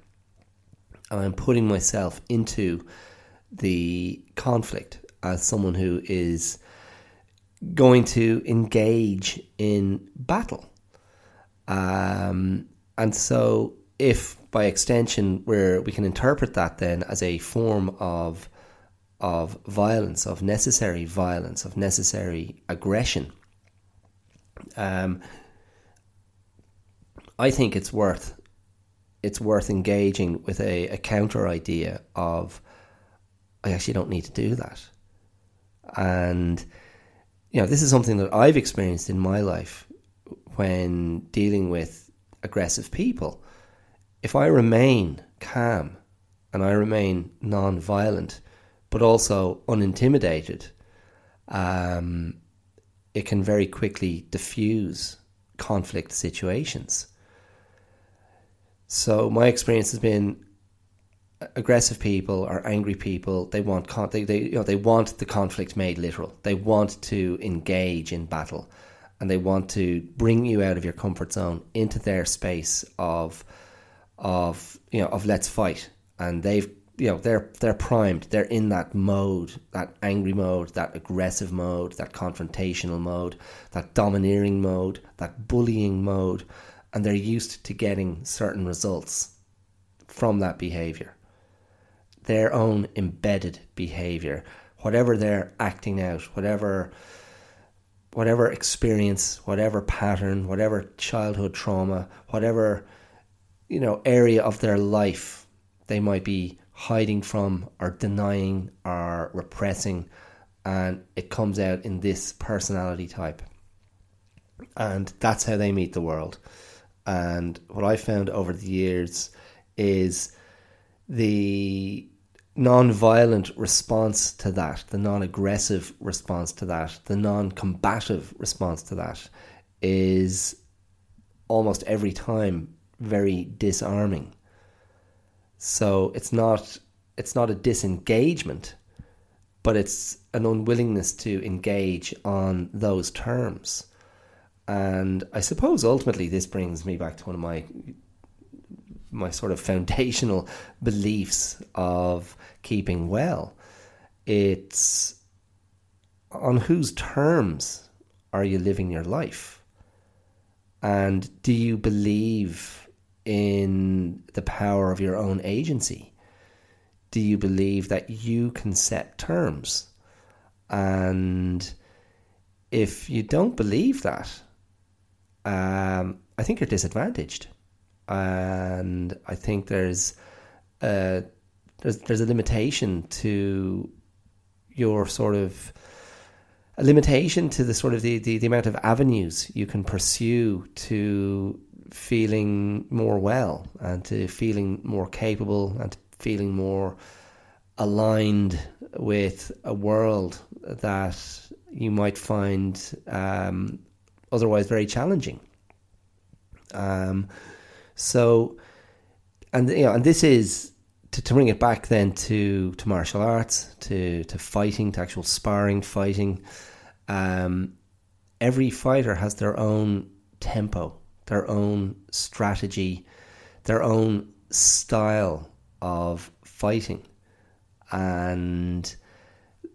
and I'm putting myself into the conflict as someone who is going to engage in battle. Um, and so, if by extension where we can interpret that then as a form of of violence, of necessary violence, of necessary aggression, um, I think it's worth it's worth engaging with a, a counter idea of I actually don't need to do that. And you know, this is something that I've experienced in my life when dealing with aggressive people. If I remain calm and I remain non-violent, but also unintimidated, um, it can very quickly diffuse conflict situations. So my experience has been aggressive people or angry people they want con- they, they you know they want the conflict made literal they want to engage in battle and they want to bring you out of your comfort zone into their space of of you know of let's fight and they've you know they're they're primed. They're in that mode that angry mode that aggressive mode that confrontational mode that domineering mode that bullying mode and they're used to getting certain results from that behavior. Their own embedded behavior, whatever they're acting out, whatever whatever experience, whatever pattern, whatever childhood trauma, whatever you know area of their life they might be hiding from or denying or repressing and it comes out in this personality type. And that's how they meet the world. And what I found over the years is the non-violent response to that, the non-aggressive response to that, the non-combative response to that is almost every time very disarming. So it's not it's not a disengagement, but it's an unwillingness to engage on those terms. And I suppose ultimately this brings me back to one of my my sort of foundational beliefs of keeping well. It's on whose terms are you living your life? And do you believe in the power of your own agency? Do you believe that you can set terms? And if you don't believe that, um, I think you're disadvantaged and I think there's a, there's there's a limitation to your sort of a limitation to the sort of the, the, the amount of avenues you can pursue to feeling more well and to feeling more capable and feeling more aligned with a world that you might find um, otherwise very challenging. Um, so, and you know, and this is to, to bring it back then to, to martial arts, to, to fighting, to actual sparring, fighting. Um, every fighter has their own tempo, their own strategy, their own style of fighting. And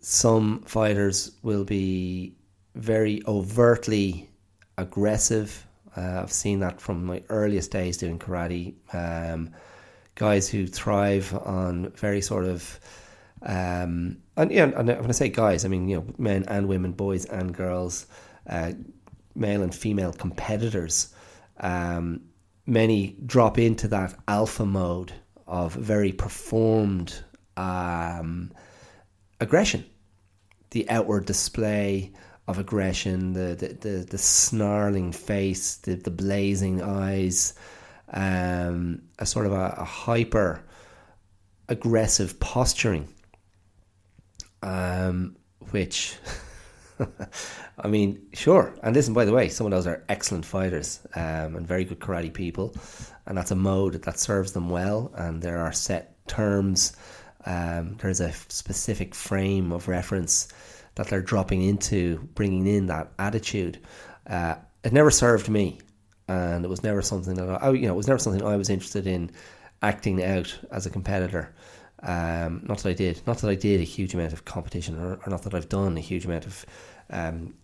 some fighters will be very overtly aggressive uh, I've seen that from my earliest days doing karate. Um, guys who thrive on very sort of Um, and yeah, and when I say guys, I mean you know men and women, boys and girls, uh, male and female competitors. Um, many drop into that alpha mode of very performed um, aggression, the outward display of aggression, the the, the, the snarling face, the, the blazing eyes, um, a sort of a, a hyper aggressive posturing, um, which. I mean, sure. And listen, by the way, some of those are excellent fighters um, and very good karate people, and that's a mode that serves them well. And there are set terms. Um, there's a specific frame of reference that they're dropping into, bringing in that attitude. Uh, it never served me, and it was never something that I, you know, it was never something I was interested in acting out as a competitor. Um, not that I did, not that I did a huge amount of competition, or, or not that I've done a huge amount of um,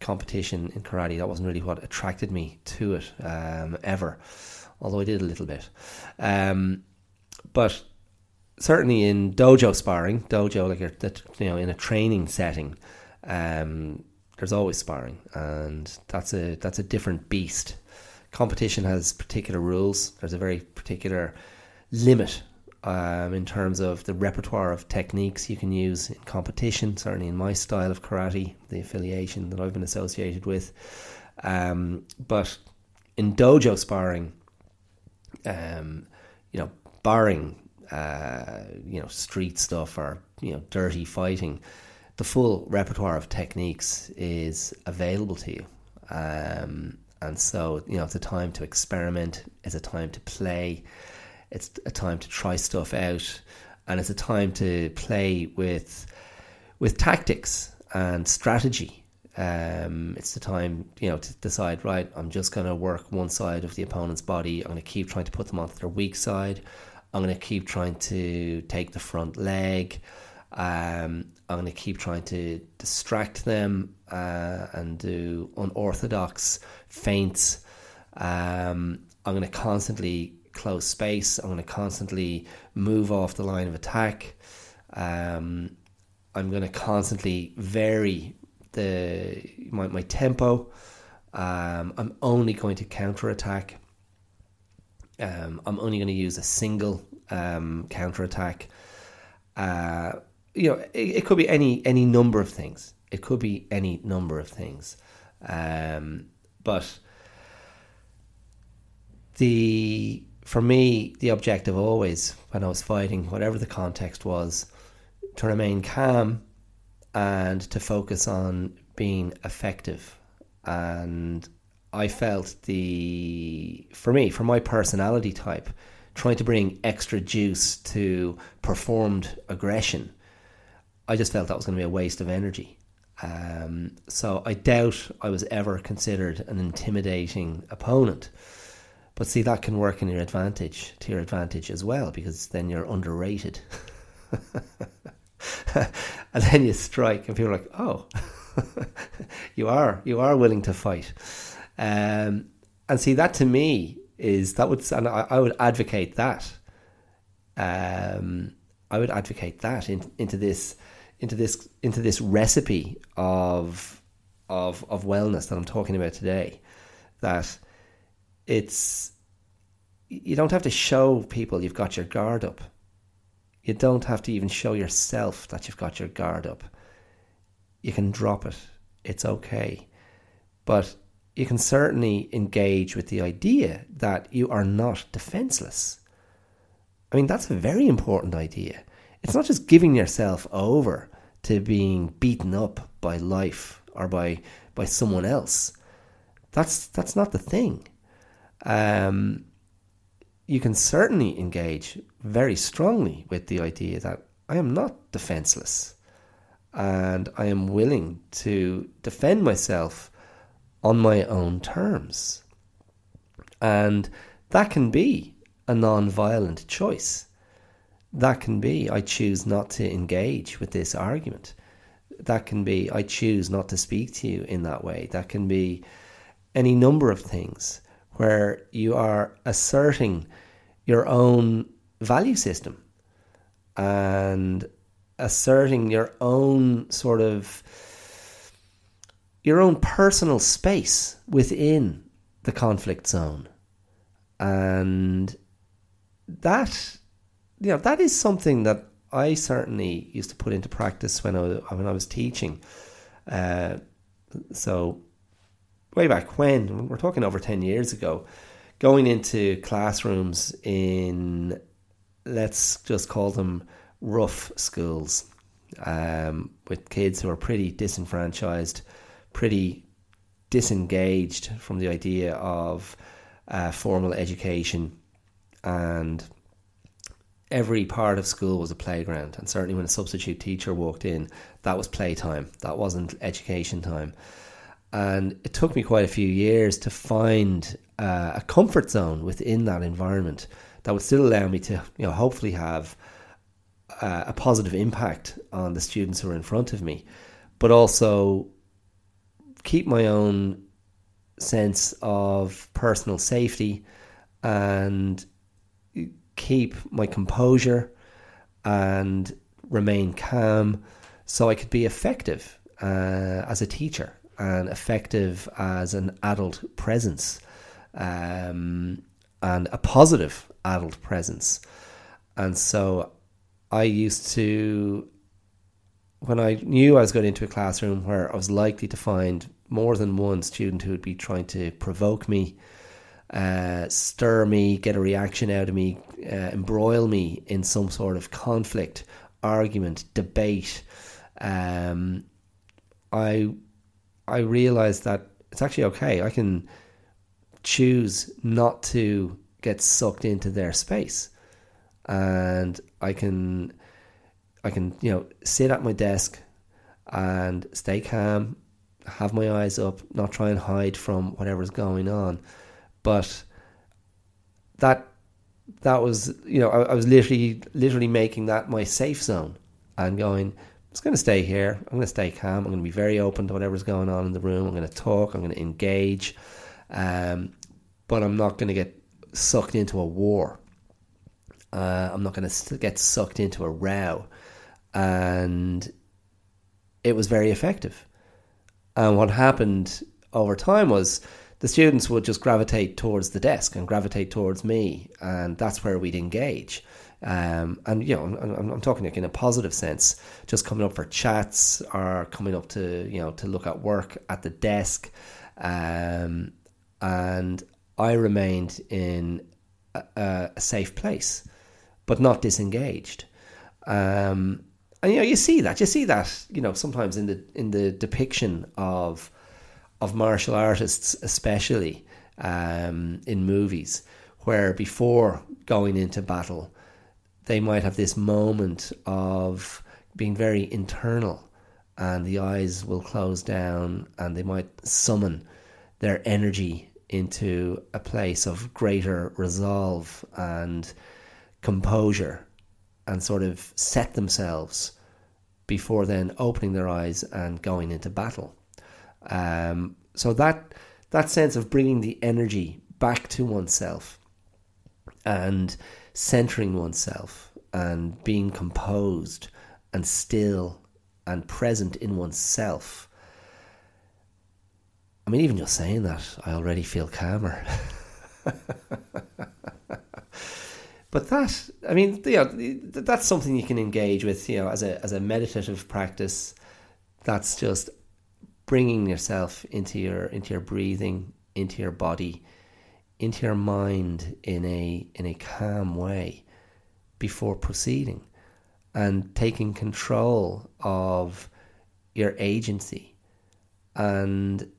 competition in karate. That wasn't really what attracted me to it um, ever, although I did a little bit. Um, but certainly in dojo sparring, dojo like you know in a training setting, um, there's always sparring, and that's a that's a different beast. Competition has particular rules. There's a very particular limit um, in terms of the repertoire of techniques you can use in competition. Certainly in my style of karate, the affiliation that I've been associated with, um, but in dojo sparring, um, you know, barring uh, you know street stuff or you know dirty fighting, the full repertoire of techniques is available to you. Um, and so you know it's a time to experiment. It's a time to play. It's a time to try stuff out, and it's a time to play with with tactics and strategy. Um, it's the time, you know, to decide. Right, I'm just going to work one side of the opponent's body. I'm going to keep trying to put them onto their weak side. I'm going to keep trying to take the front leg. Um, I'm going to keep trying to distract them uh, and do unorthodox feints. Um, I'm going to constantly close space. I'm going to constantly move off the line of attack. Um, I'm going to constantly vary the my, my tempo. Um, I'm only going to counter attack. Um, I'm only going to use a single um, counter attack. Uh, you know, it, it, could be any any number of things. It could be any number of things. Um, but the for me, the objective always when I was fighting, whatever the context was, to remain calm and to focus on being effective and I felt the for me, for my personality type, trying to bring extra juice to performed aggression, I just felt that was going to be a waste of energy. Um, so I doubt I was ever considered an intimidating opponent. But see, that can work in your advantage, to your advantage as well, because then you're underrated. and then you strike, and people are like, "Oh, you are, you are willing to fight." Um, and see that to me is that would and I, I would advocate that. Um, I would advocate that in, into this into this into this recipe of of of wellness that I'm talking about today. That it's you don't have to show people you've got your guard up. You don't have to even show yourself that you've got your guard up. You can drop it. It's okay. But you can certainly engage with the idea that you are not defenseless. I mean, that's a very important idea. It's not just giving yourself over to being beaten up by life or by by someone else. That's that's not the thing. Um, you can certainly engage very strongly with the idea that I am not defenseless, and I am willing to defend myself on my own terms. And that can be a non violent choice. That can be, I choose not to engage with this argument. That can be, I choose not to speak to you in that way. That can be any number of things where you are asserting your own value system and asserting your own sort of your own personal space within the conflict zone. And that you know that is something that I certainly used to put into practice when I when I was teaching. Uh, so way back when we're talking over 10 years ago going into classrooms in let's just call them rough schools um, with kids who are pretty disenfranchised pretty disengaged from the idea of uh, formal education and every part of school was a playground. And certainly when a substitute teacher walked in that was playtime. That wasn't education time and it took me quite a few years to find uh, a comfort zone within that environment that would still allow me to, you know, hopefully have uh, a positive impact on the students who are in front of me, but also keep my own sense of personal safety and keep my composure and remain calm so I could be effective uh, as a teacher and effective as an adult presence um, and a positive adult presence. And so I used to, when I knew I was going into a classroom where I was likely to find more than one student who would be trying to provoke me, uh, stir me, get a reaction out of me, uh, embroil me in some sort of conflict, argument, debate. Um, I I realized that it's actually okay. I can choose not to get sucked into their space, and I can, I can, you know, sit at my desk and stay calm, have my eyes up, not try and hide from whatever's going on, but that that was you know I, I was literally literally making that my safe zone and going just going to stay here. I'm going to stay calm. I'm going to be very open to whatever's going on in the room. I'm going to talk. I'm going to engage. Um, but I'm not going to get sucked into a war. Uh, I'm not going to get sucked into a row. And it was very effective. And what happened over time was the students would just gravitate towards the desk and gravitate towards me. And that's where we'd engage. Um, and you know, I'm, I'm, talking like in a positive sense, just coming up for chats or coming up to you know to look at work at the desk, um, and I remained in a, a, safe place, but not disengaged. Um, and you know, you see that, you see that, you know, sometimes in the in the depiction of of martial artists, especially um, in movies, where before going into battle they might have this moment of being very internal and the eyes will close down and they might summon their energy into a place of greater resolve and composure and sort of set themselves before then opening their eyes and going into battle. Um, so that that sense of bringing the energy back to oneself and centering oneself and being composed and still and present in oneself. I mean, even just saying that, I already feel calmer. but that, I mean, you know, that's something you can engage with, you know, as a as a meditative practice. That's just bringing yourself into your into your breathing, into your body, into your mind in a in a calm way before proceeding and taking control of your agency. And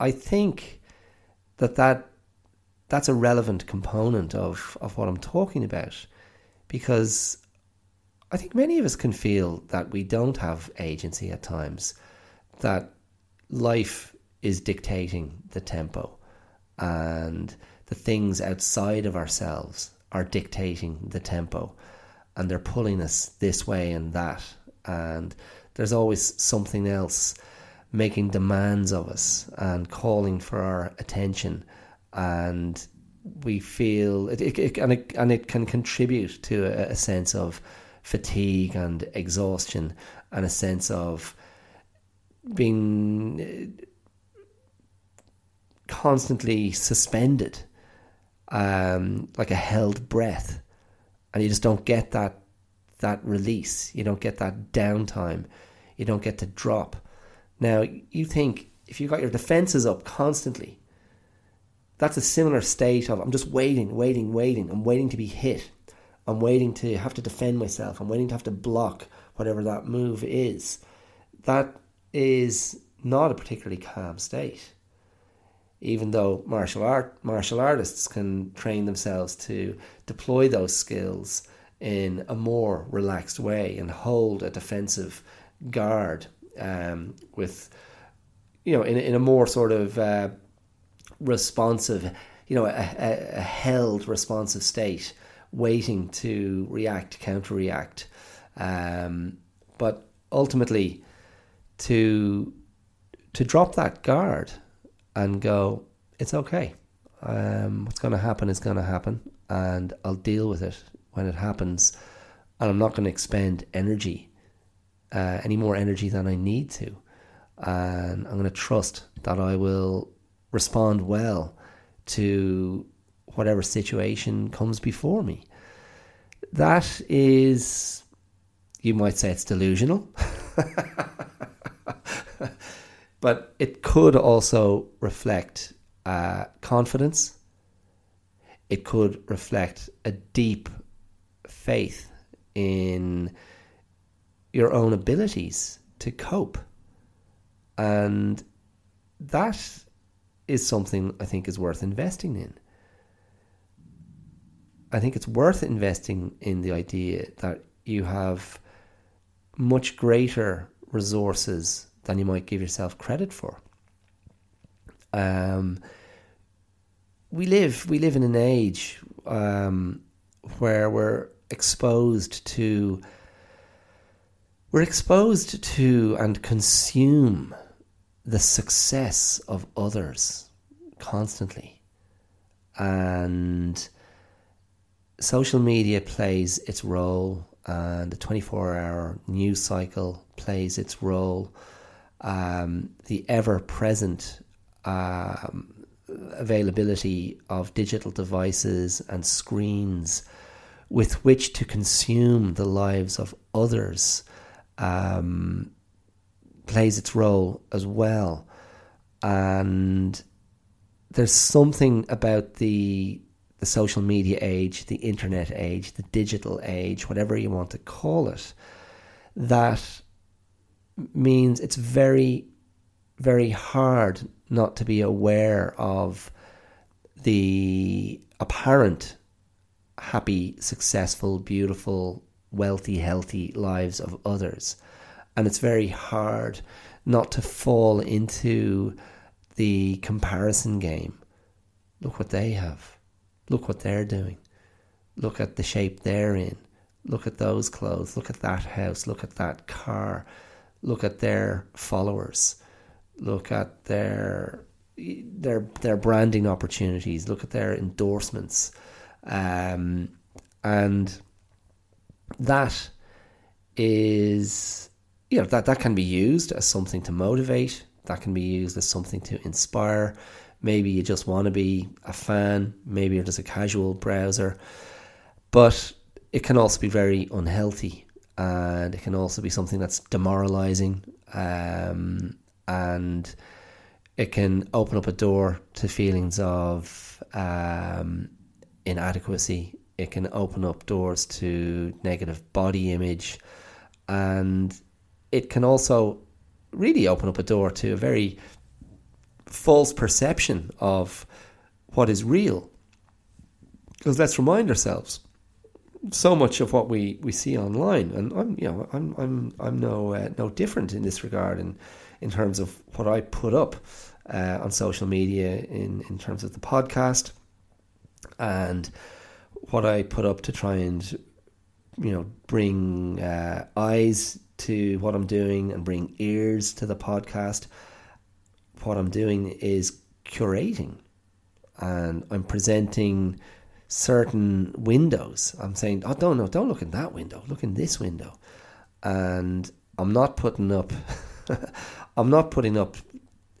i think that that that's a relevant component of of what i'm talking about because i think many of us can feel that we don't have agency at times that life is dictating the tempo and the things outside of ourselves are dictating the tempo and they're pulling us this way and that. And there's always something else making demands of us and calling for our attention. And we feel it, it, it and, it, and it can contribute to a, a sense of fatigue and exhaustion and a sense of being uh, constantly suspended, um, like a held breath, and you just don't get that that release. You don't get that downtime. You don't get to drop. Now you think if you've got your defenses up constantly, that's a similar state of I'm just waiting, waiting, waiting. I'm waiting to be hit. I'm waiting to have to defend myself. I'm waiting to have to block whatever that move is. That is not a particularly calm state. Even though martial art martial artists can train themselves to deploy those skills in a more relaxed way and hold a defensive guard um, with you know in, in a more sort of uh, responsive you know a, a, a, held responsive state waiting to react counter react um, but ultimately to to drop that guard and go, it's okay. Um, what's going to happen is going to happen, and I'll deal with it when it happens. And I'm not going to expend energy, uh, any more energy than I need to. And I'm going to trust that I will respond well to whatever situation comes before me. That is, you might say it's delusional. but it could also reflect uh, confidence. It could reflect a deep faith in your own abilities to cope. And that is something I think is worth investing in. I think it's worth investing in the idea that you have much greater resources than you might give yourself credit for. Um, we live we live in an age um, where we're exposed to we're exposed to and consume the success of others constantly and social media plays its role and the 24 hour news cycle plays its role um, the ever present um, availability of digital devices and screens with which to consume the lives of others um, plays its role as well. And there's something about the the social media age, the internet age, the digital age, whatever you want to call it, that means it's very, very hard not to be aware of the apparent happy, successful, beautiful, wealthy, healthy lives of others. And it's very hard not to fall into the comparison game. Look what they have. Look what they're doing. Look at the shape they're in. Look at those clothes. Look at that house. Look at that car look at their followers, look at their their their branding opportunities, look at their endorsements, um, and that is you know that that can be used as something to motivate. That can be used as something to inspire. Maybe you just want to be a fan. Maybe you're just a casual browser, but it can also be very unhealthy and it can also be something that's demoralizing um, and it can open up a door to feelings of um, inadequacy. It can open up doors to negative body image, and it can also really open up a door to a very false perception of what is real. Because let's remind ourselves so much of what we, we see online, and I'm you know I'm I'm I'm no uh, no different in this regard, in in terms of what I put up uh, on social media, in in terms of the podcast, and what I put up to try and you know bring uh, eyes to what I'm doing and bring ears to the podcast. What I'm doing is curating, and I'm presenting certain windows. I'm saying, oh, don't no, don't look in that window. Look in this window, and I'm not putting up. I'm not putting up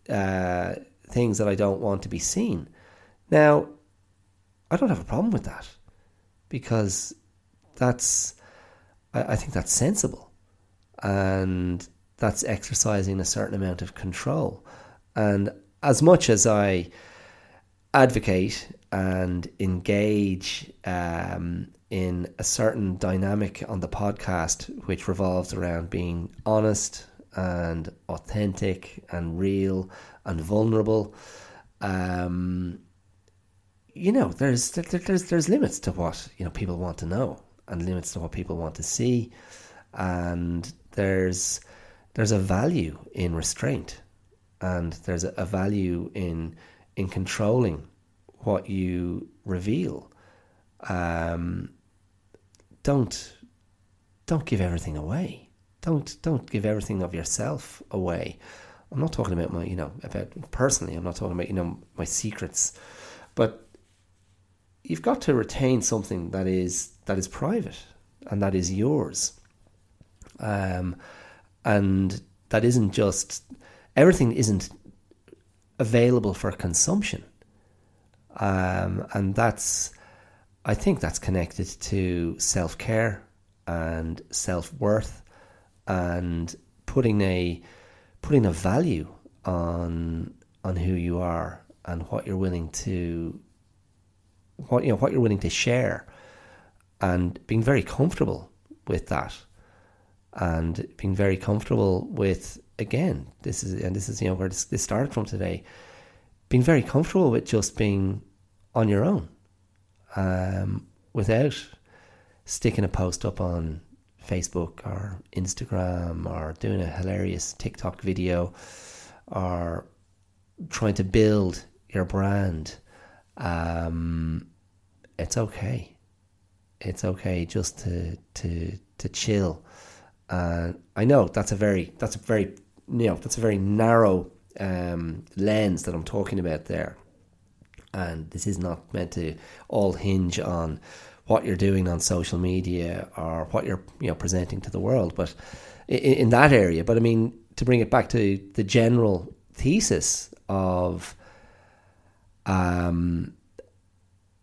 uh, things that I don't want to be seen. Now, I don't have a problem with that because that's. I, I think that's sensible, and that's exercising a certain amount of control. And as much as I advocate and engage um, in a certain dynamic on the podcast, which revolves around being honest and authentic and real and vulnerable. Um, you know, there's there's there's limits to what you know people want to know, and limits to what people want to see, and there's there's a value in restraint, and there's a, value in in controlling what you reveal. Um, don't don't give everything away. Don't don't give everything of yourself away. I'm not talking about my you know about personally. I'm not talking about you know my secrets, but you've got to retain something that is that is private and that is yours. Um, and that isn't just everything isn't available for consumption. Um, and that's, I think that's connected to self care and self worth and putting a putting a value on on who you are and what you're willing to what you know what you're willing to share and being very comfortable with that and being very comfortable with again this is and this is you know where this, this started from today being very comfortable with just being on your own um, without sticking a post up on Facebook or Instagram or doing a hilarious TikTok video or trying to build your brand. Um, it's okay. It's okay just to to to chill. And I know that's a very that's a very you know that's a very narrow um, lens that I'm talking about there. And this is not meant to all hinge on what you're doing on social media or what you're you know presenting to the world, but in, in that area. But I mean, to bring it back to the general thesis of um,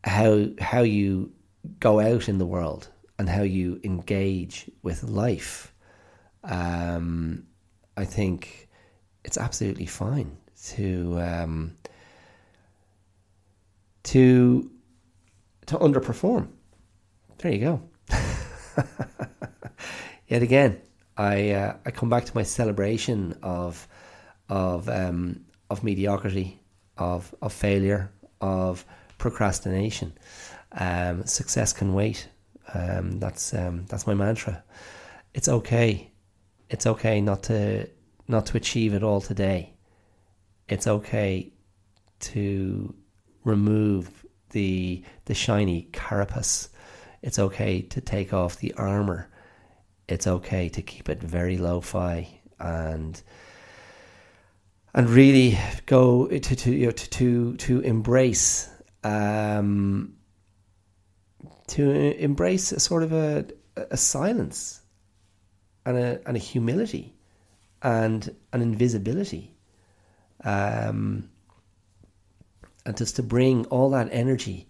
how how you go out in the world and how you engage with life. Um, I think it's absolutely fine to um, to to underperform. There you go. Yet again, I uh, I come back to my celebration of of um, of mediocrity, of of failure, of procrastination. Um, success can wait. Um, that's um, that's my mantra. It's okay. It's okay not to not to achieve it all today. It's okay to remove the the shiny carapace. It's okay to take off the armor. It's okay to keep it very lo-fi and and really go to to you know, to, to to embrace um, to embrace a sort of a a silence and a and a humility and an invisibility. Um, and just to bring all that energy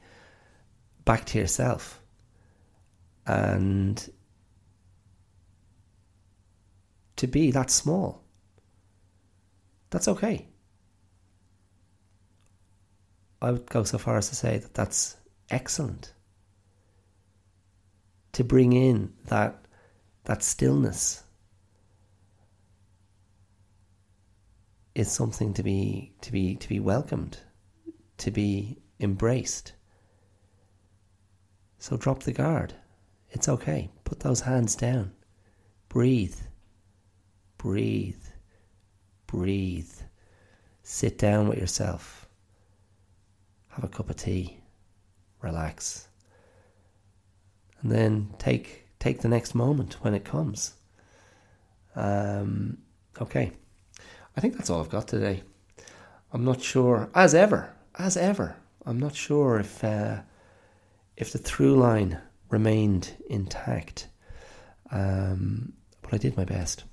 back to yourself and to be that small. That's okay. I would go so far as to say that that's excellent. To bring in that that stillness is something to be to be to be welcomed, to be embraced. So drop the guard. It's okay. Put those hands down. Breathe. Breathe. Breathe. Sit down with yourself. Have a cup of tea. Relax. And then take take the next moment when it comes. Um, okay. I think that's all I've got today. I'm not sure, as ever, as ever, I'm not sure if uh, if the through line remained intact. Um, but I did my best.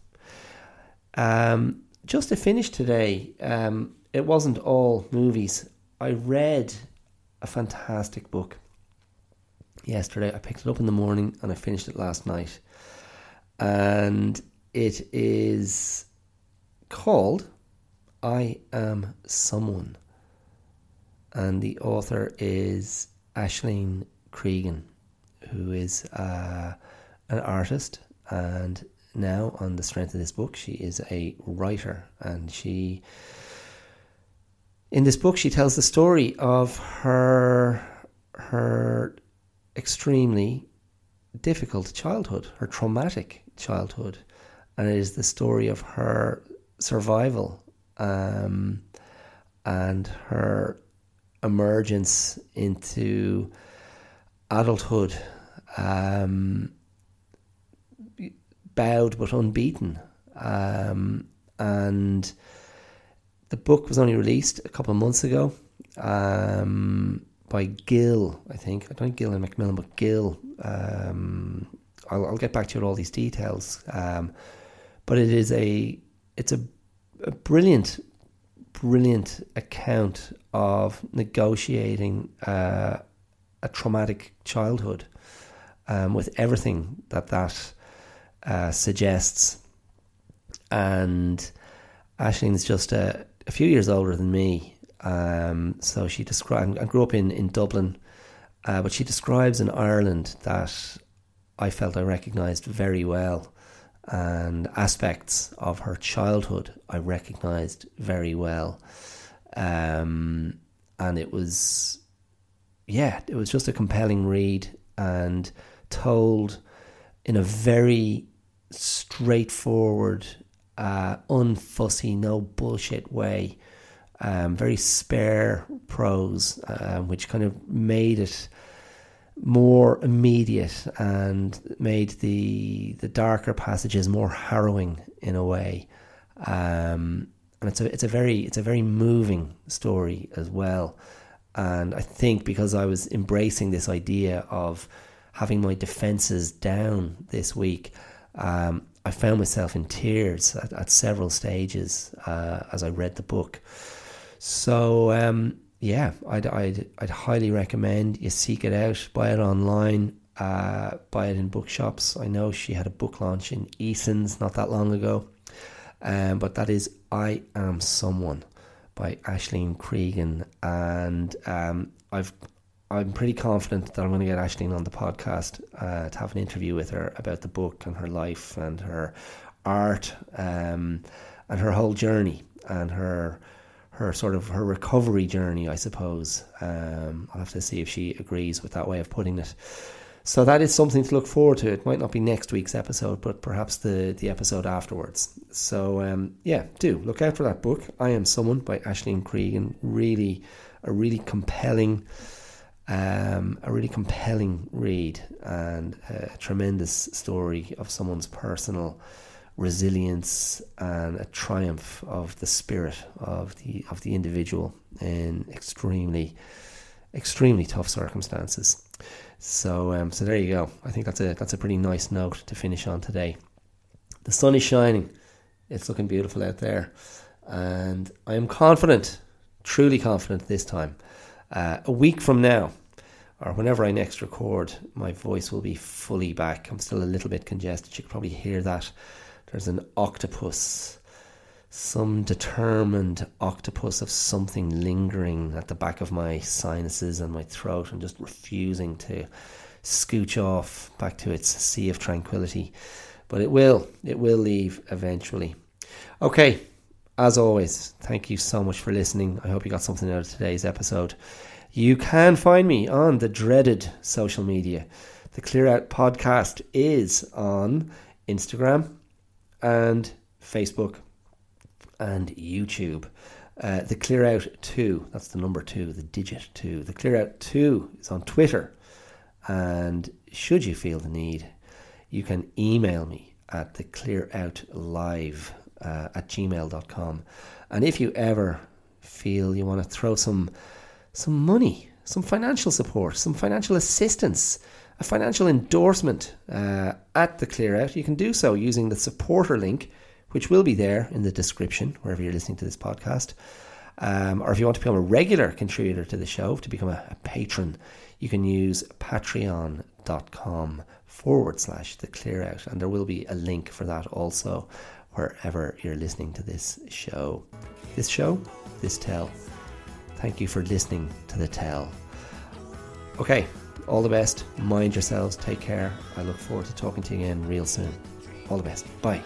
Um, just to finish today, um, it wasn't all movies. I read a fantastic book yesterday. I picked it up in the morning and I finished it last night. And it is called I Am Someone. And the author is Aisling Cregan, who is uh, an artist. And now, on the strength of this book, she is a writer. And she, in this book, she tells the story of her her extremely difficult childhood, her traumatic childhood, and it is the story of her survival um, and her emergence into adulthood, um, bowed but unbeaten. Um, and the book was only released a couple of months ago um, by Gill, I think. I don't Gill and Macmillan, but Gill. Um, I'll, I'll, get back to you with all these details. Um, but it is a it's a, a brilliant, brilliant account of negotiating uh, a traumatic childhood um, with everything that that uh, suggests. And Aisling's just a, a, few years older than me. Um, so she described, I grew up in, in Dublin, uh, but she describes in Ireland that I felt I recognised very well and aspects of her childhood I recognized very well. Um, and it was, yeah, it was just a compelling read and told in a very straightforward, uh, unfussy, no bullshit way. Um, very spare prose, uh, which kind of made it more immediate and made the the darker passages more harrowing in a way. Um, and it's a it's a very it's a very moving story as well. And I think because I was embracing this idea of having my defenses down this week, um, I found myself in tears at, at several stages uh, as I read the book. So um, yeah, I'd, I'd, I'd highly recommend you seek it out, buy it online, uh, buy it in bookshops. I know she had a book launch in Eason's not that long ago, um, but that is I Am Someone by Aisling Cregan, and um, I've I'm pretty confident that I'm going to get Aisling on the podcast uh, to have an interview with her about the book and her life and her art um, and her whole journey and her her sort of her recovery journey, I suppose. Um, I'll have to see if she agrees with that way of putting it. So that is something to look forward to. It might not be next week's episode, but perhaps the, the episode afterwards. So um, yeah, do look out for that book. I am someone by Aisling Cregan. Really, a really compelling, um, a really compelling read and a tremendous story of someone's personal resilience and a triumph of the spirit of the of the individual in extremely extremely tough circumstances. So um, so there you go. I think that's a that's a pretty nice note to finish on today. The sun is shining. It's looking beautiful out there, and I am confident, truly confident this time. Uh, a week from now, or whenever I next record, my voice will be fully back. I'm still a little bit congested. You can probably hear that there's an octopus, some determined octopus of something lingering at the back of my sinuses and my throat and just refusing to scooch off back to its sea of tranquility. But it will, it will leave eventually. Okay, as always, thank you so much for listening. I hope you got something out of today's episode. You can find me on the dreaded social media. The Clear Out podcast is on Instagram, and Facebook and YouTube. Uh, the Clear Out 2, that's the number 2, the digit 2. The Clear Out 2 is on Twitter. And should you feel the need, you can email me at the Clear Out Live uh, at gmail.com. And if you ever feel you want to throw some some money some financial support, some financial assistance, a financial endorsement uh, at the Clear Out, you can do so using the supporter link, which will be there in the description wherever you're listening to this podcast. Um, or if you want to become a regular contributor to the show, to become a, a patron, you can use patreon.com forward slash the clear out. And there will be a link for that also wherever you're listening to this show. This show, this tell. Thank you for listening to the tell. Okay, all the best. Mind yourselves. Take care. I look forward to talking to you again real soon. All the best. Bye.